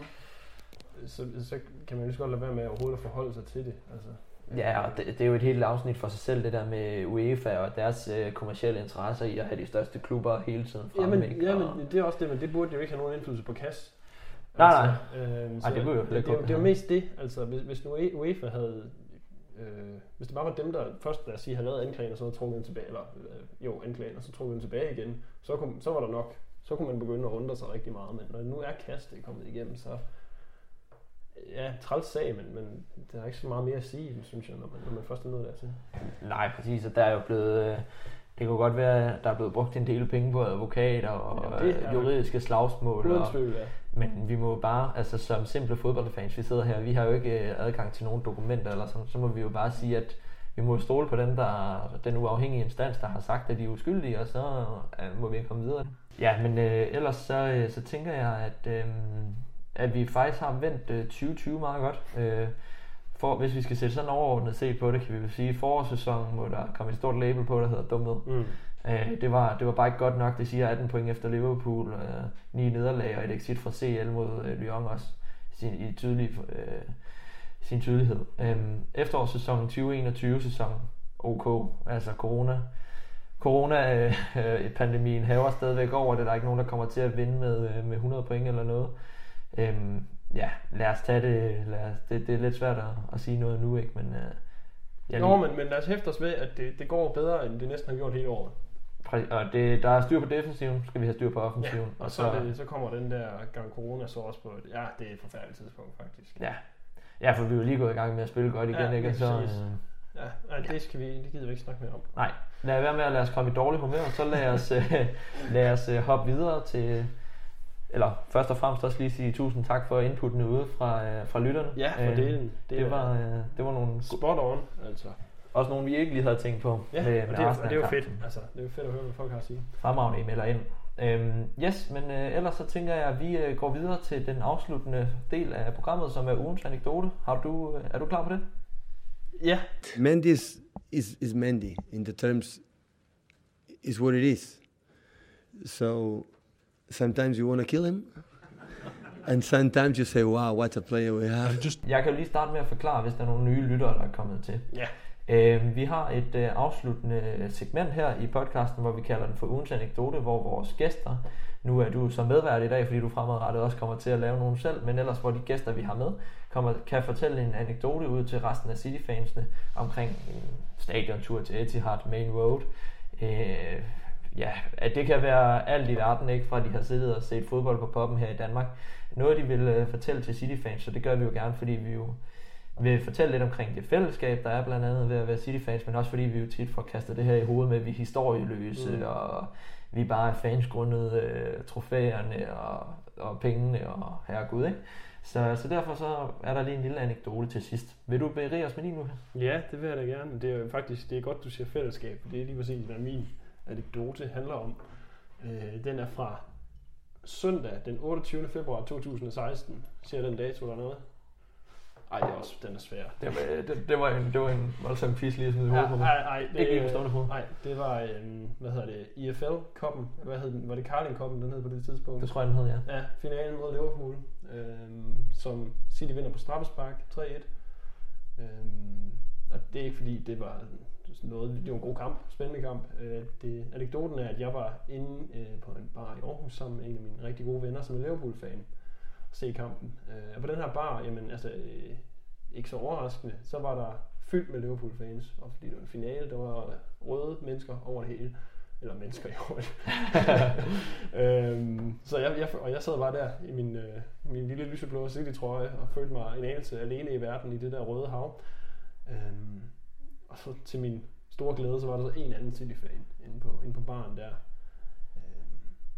Så, så kan man jo så godt lade være med overhovedet at forholde sig til det. Altså, Ja, og det, det er jo et helt afsnit for sig selv, det der med UEFA og deres øh, kommercielle interesser i at have de største klubber hele tiden fremme. Jamen, ikke? jamen, Og- det er også det, men det burde jo ikke have nogen indflydelse på KAS. Nej, nej. øhm, Ej, det kunne jo det, det, det, det, var mest det, altså hvis, hvis nu UEFA havde, øh, hvis det bare var dem, der først, lad os sige, havde lavet anklagen, og så havde trukket den tilbage, eller øh, jo, anklagen, og så trukket den tilbage igen, så, kunne, så var der nok, så kunne man begynde at undre sig rigtig meget, men når nu er KAS, det er kommet igennem, så ja, træls sag, men, men der er ikke så meget mere at sige, synes jeg, når man, når man først er nået dertil. Nej, præcis, og der er jo blevet... øh, Det kunne godt være, at der er blevet brugt en del penge på advokater og Ja, det er- juridiske slagsmål. Uden Og, tvivl, ja. Men vi må jo bare, altså som simple fodboldfans, vi sidder her, vi har jo ikke øh, adgang til nogen dokumenter eller sådan, så må vi jo bare sige, at vi må jo stole på den, der, den uafhængige instans, der har sagt, at de er uskyldige, og så øh, må vi komme videre. Ja, men øh, ellers så, øh, så tænker jeg, at, øh, at vi faktisk har vendt øh, 2020 meget godt. Øh, for, hvis vi skal sætte sådan overordnet set på det, kan vi vel sige, at forårssæsonen, hvor der kom et stort label på, der hedder dumhed. Mm. Øh, det, var, det var bare ikke godt nok. Det siger 18 point efter Liverpool, øh, 9 nederlag og et exit fra CL mod øh, Lyon også sin, i tydelig, øh, sin tydelighed. Øh, efterårssæsonen 2021 sæson OK, altså corona. Corona øh, øh, haver stadigvæk over det. Der er ikke nogen, der kommer til at vinde med, øh, med 100 point eller noget. Øh, ja, lad os tage det. Lad os, det, det er lidt svært at, at sige noget nu, ikke? Men, øh, jeg Nå, men, men lad os hæfte os ved, at det, det går bedre, end det næsten har gjort hele året. Og det, der er styr på defensiven, skal vi have styr på offensiven. og så, er det, så kommer den der gang corona så også på et, ja, det er et forfærdeligt tidspunkt faktisk. Ja. ja, for vi er jo lige gået i gang med at spille godt igen, Ja, ikke? Så, øh, Ja, nej, det, skal vi, det gider vi ikke snakke mere om. nej, lad være med at lade os komme i dårlig humør, og så lad os, øh, lad os øh, hoppe videre til... Eller først og fremmest også lige sige tusind tak for inputten ude fra, øh, fra lytterne. Ja, for Øh, delen. Det, det, var, øh, det var nogle, spot on, altså. Også nogle, vi ikke lige havde tænkt på Ja, med, med og det, er, og det er jo fedt. Altså, det er jo fedt at høre, hvad folk har at sige. Fremragende, I melder ind. Øhm, yes, men øh, ellers så tænker jeg, at vi øh, går videre til den afsluttende del af programmet, som er ugens anekdote. Har du, øh, er du klar på det? Ja. Mendy is, is, is Mendy in the terms is what it is. So sometimes you want to kill him, and sometimes you say, "Wow, what a player we have." Just Jeg kan jo lige starte med at forklare, hvis der er nogle nye lyttere, der er kommet til. Ja. Øh, vi har et øh, afsluttende øh, segment her i podcasten, hvor vi kalder den for ugens anekdote, hvor vores gæster, nu er du som medvært i dag, fordi du fremadrettet også kommer til at lave nogen selv, men ellers hvor de gæster, vi har med, kommer, kan fortælle en anekdote ud til resten af City-fansene omkring en stadiontur til Etihad Main Road. Øh, ja, at det kan være alt i verden, ikke, fra de har siddet og set fodbold på poppen her i Danmark. Noget, de vil øh, fortælle til City-fans, så det gør vi jo gerne, fordi vi jo vil fortælle lidt omkring det fællesskab, der er blandt andet ved at være City-fans, men også fordi vi jo tit får kastet det her i hovedet med, at vi er historieløse, mm. og vi bare er fans grundet øh, trofæerne og, og pengene og herregud, ikke? Så, så derfor så er der lige en lille anekdote til sidst. Vil du berige os med din nu? Ja, det vil jeg da gerne. Det er faktisk det er godt, du siger fællesskab. Det er lige præcis, hvad min anekdote handler om. Øh, den er fra søndag den 28. februar 2016. Siger den dato eller noget? Ej, det er også, den er svær. Det var, det, det var, en, det var en voldsom quiz lige sådan i hovedet på mig. Nej, nej, det, Ikke lige på stående fod. Nej, det var, øhm, hvad hedder det, IFL-koppen. Hvad hed den? Var det Carling-koppen, den hed på det tidspunkt? Det tror jeg, den hed, ja. Ja, finalen mod Liverpool, øhm, som City vinder på straffespark 3-1. Øhm, og det er ikke fordi, det var noget, det var en god kamp, spændende kamp. Øh, det, anekdoten er, at jeg var inde øh, på en bar i Aarhus sammen med en af mine rigtig gode venner, som er Liverpool-fan, se kampen. Øh, og på den her bar, jamen altså, øh, ikke så overraskende, så var der fyldt med Liverpool-fans, og fordi det var en finale, der var røde mennesker over det hele. Eller mennesker i øvrigt. øhm, så jeg, jeg, og jeg sad bare der i min, øh, min lille lyseblå City-trøje og følte mig en anelse alene i verden i det der røde hav. Øhm, og så til min store glæde, så var der så en anden City-fan inde på, inde på baren der.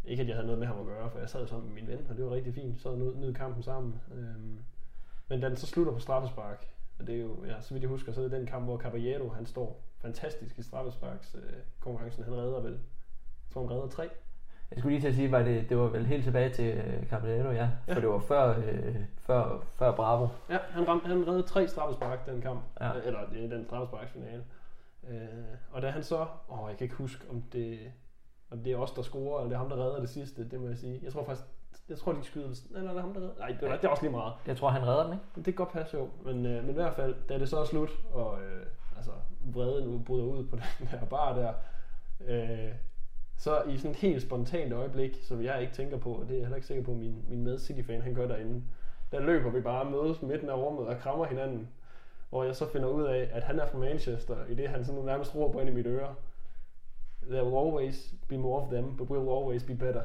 Ikke at jeg havde noget med ham at gøre, for jeg sad sammen med min ven, og det var rigtig fint. Så nød, nød kampen sammen. Øhm, men da den så slutter på straffespark, og det er jo, ja, så vidt jeg husker, så er det den kamp, hvor Caballero, han står fantastisk i straffesparks øh, konkurrencen. Han redder vel, jeg tror han redder tre. Jeg skulle lige til at sige, at det, det var vel helt tilbage til øh, Caballero, ja. Ja. For det var før, øh, før, før Bravo. Ja, han, ramte, han reddede tre straffespark den kamp. Ja. Øh, Eller den straffesparksfinale. Øh, og da han så, åh, jeg kan ikke huske, om det, om det er os, der scorer, eller det er ham, der redder det sidste, det må jeg sige. Jeg tror faktisk, jeg tror, de skyder, eller er det ham, der redder? Nej, det, er- det er også lige meget. Jeg tror, han redder den, ikke? Det kan godt passe jo, men, øh, men i hvert fald, da det så er slut, og øh, altså, vreden nu bryder ud på den der bar der, øh, så i sådan et helt spontant øjeblik, som jeg ikke tænker på, og det er jeg heller ikke sikker på, at min, min med City-fan han gør derinde, der løber vi bare mødes midten af rummet og krammer hinanden, hvor jeg så finder ud af, at han er fra Manchester, i det han sådan nærmest råber ind i mit øre, There will always be more of them, but we'll always be better.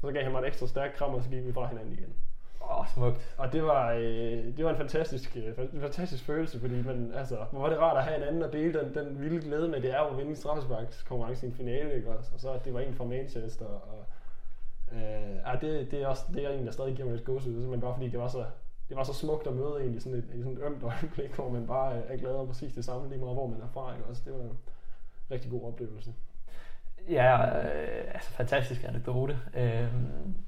Så gav han mig et ekstra stærkt kram, og så gik vi fra hinanden igen. Åh, oh, smukt. Og det var, øh, det var en fantastisk, øh, fantastisk følelse, fordi man, altså, hvor var det rart at have en anden at dele den, den vilde glæde med, det er at vinde straffesparkskonkurrence i en finale, ikke også? Og så at det var en fra Manchester, og øh, ja, det, det, er også, det er en, der stadig giver mig lidt gåsehud, simpelthen bare fordi det var så, det var så smukt at møde en i sådan et, i sådan et ømt øjeblik, hvor man bare øh, er glad over præcis det samme, lige meget hvor man er fra, ikke også? Det var rigtig god oplevelse. Ja, øh, altså fantastisk anekdote. Øh,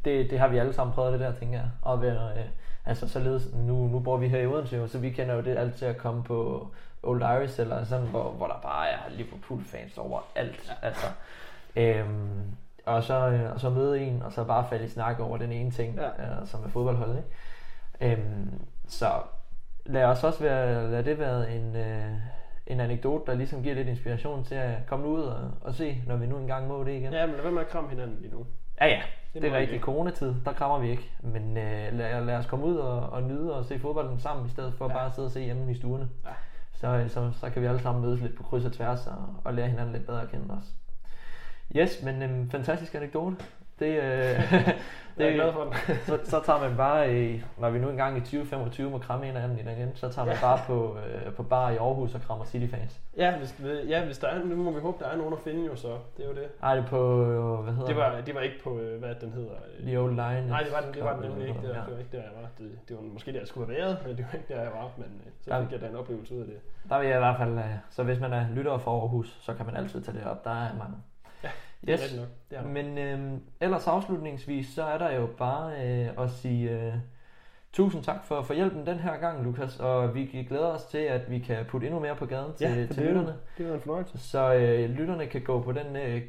det, det har vi alle sammen prøvet det der, tænker jeg. Og være, øh, altså således, nu, nu bor vi her i Odense, jo, så vi kender jo det alt til at komme på Old Irish, eller sådan, hvor, hvor der bare er Liverpool-fans over alt. Ja. Altså, øhm, og, så, øh, og så møde en, og så bare falde i snak over den ene ting, Ja. øh, som er fodboldholdet. Ikke? Øhm, så lad os også være, lad det være en, øh, en anekdote, der ligesom giver lidt inspiration til at komme ud og, og se, når vi nu engang må det igen. Ja, men lad være med at kramme hinanden lige nu. Ja, ja. Det Det, er ikke. Coronatid, der krammer vi ikke. Men øh, lad, lad os komme ud og, og nyde og se fodbolden sammen, i stedet for Ja. bare at sidde og se hjemme i stuerne. Ja. Så, øh, så, så kan vi alle sammen mødes lidt på kryds og tværs og, og lære hinanden lidt bedre at kende også. Yes, men øhm, fantastisk anekdote. Det, øh, Jeg er glad for så, så tager man bare, øh, når vi nu engang i 2025 må kramme en af dem igen, så tager man bare på, øh, på bar i Aarhus og krammer City-fans. Ja, hvis, ja, hvis der er, nu må vi håbe, der er nogen at finde jo så. Det er jo det. Ej, det er på, øh, hvad hedder Det var, det var ikke på, øh, hvad den hedder. The Old Line. Nej, det var den, det var den nemlig ikke. Det var, Ja. det var ikke der, jeg var. Det, det var måske der, jeg skulle have været, men det var ikke der, jeg var. Men øh, så Ja. fik jeg da en oplevelse ud af det. Der vil jeg i hvert fald, så hvis man er lytter for Aarhus, så kan man altid tage det op. Der er mange. Det er Yes. nok. Det er der. Men øh, ellers afslutningsvis, så er der jo bare øh, at sige øh, tusind tak for, for hjælpen den her gang, Lukas. Og vi glæder os til, at vi kan putte endnu mere på gaden til, Ja, til det er lytterne. Det var en fornøjelse. Så øh, lytterne kan gå på den øh,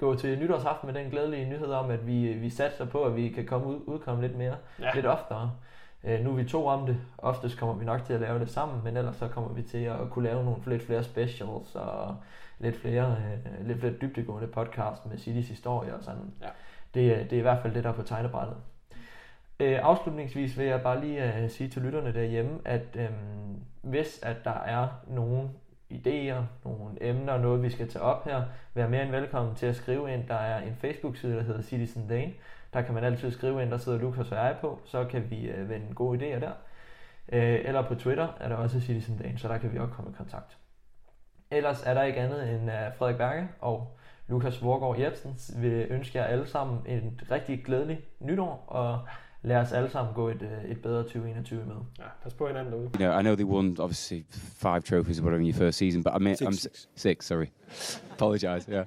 gå til nytårsaften med den glædelige nyhed om, at vi, vi satser på, at vi kan komme ud, udkomme lidt mere, Ja. lidt oftere. Øh, nu er vi to om det. Oftest kommer vi nok til at lave det sammen, men ellers så kommer vi til at kunne lave nogle lidt flere specials og lidt flere, øh, lidt flere dybdegående podcast med Citys historie og sådan. Ja. Det, er- det er i hvert fald det, der er på tegnebrættet. Øh, afslutningsvis vil jeg bare lige øh, sige til lytterne derhjemme, at øh, hvis at der er nogle idéer, nogle emner, noget vi skal tage op her, vær mere end velkommen til at skrive ind. Der er en Facebook-side, der hedder Citizen Dane. Der kan man altid skrive ind, der sidder Lukas og jeg på, så kan vi øh, vende gode idéer der. Øh, eller på Twitter er der også Citizen Dane, så der kan vi også komme i kontakt. Ellers er der ikke andet end uh, Frederik Berge og Lukas Vorgård Jebsen vil ønske jer alle sammen et rigtig glædeligt nytår, og lad os alle sammen gå et, øh, et bedre 2021 med. Ja, pas på hinanden derude. You know, I know they won obviously five trophies or whatever in your first season, but I mean, Six, I'm six. six. Sorry, apologise. Yeah,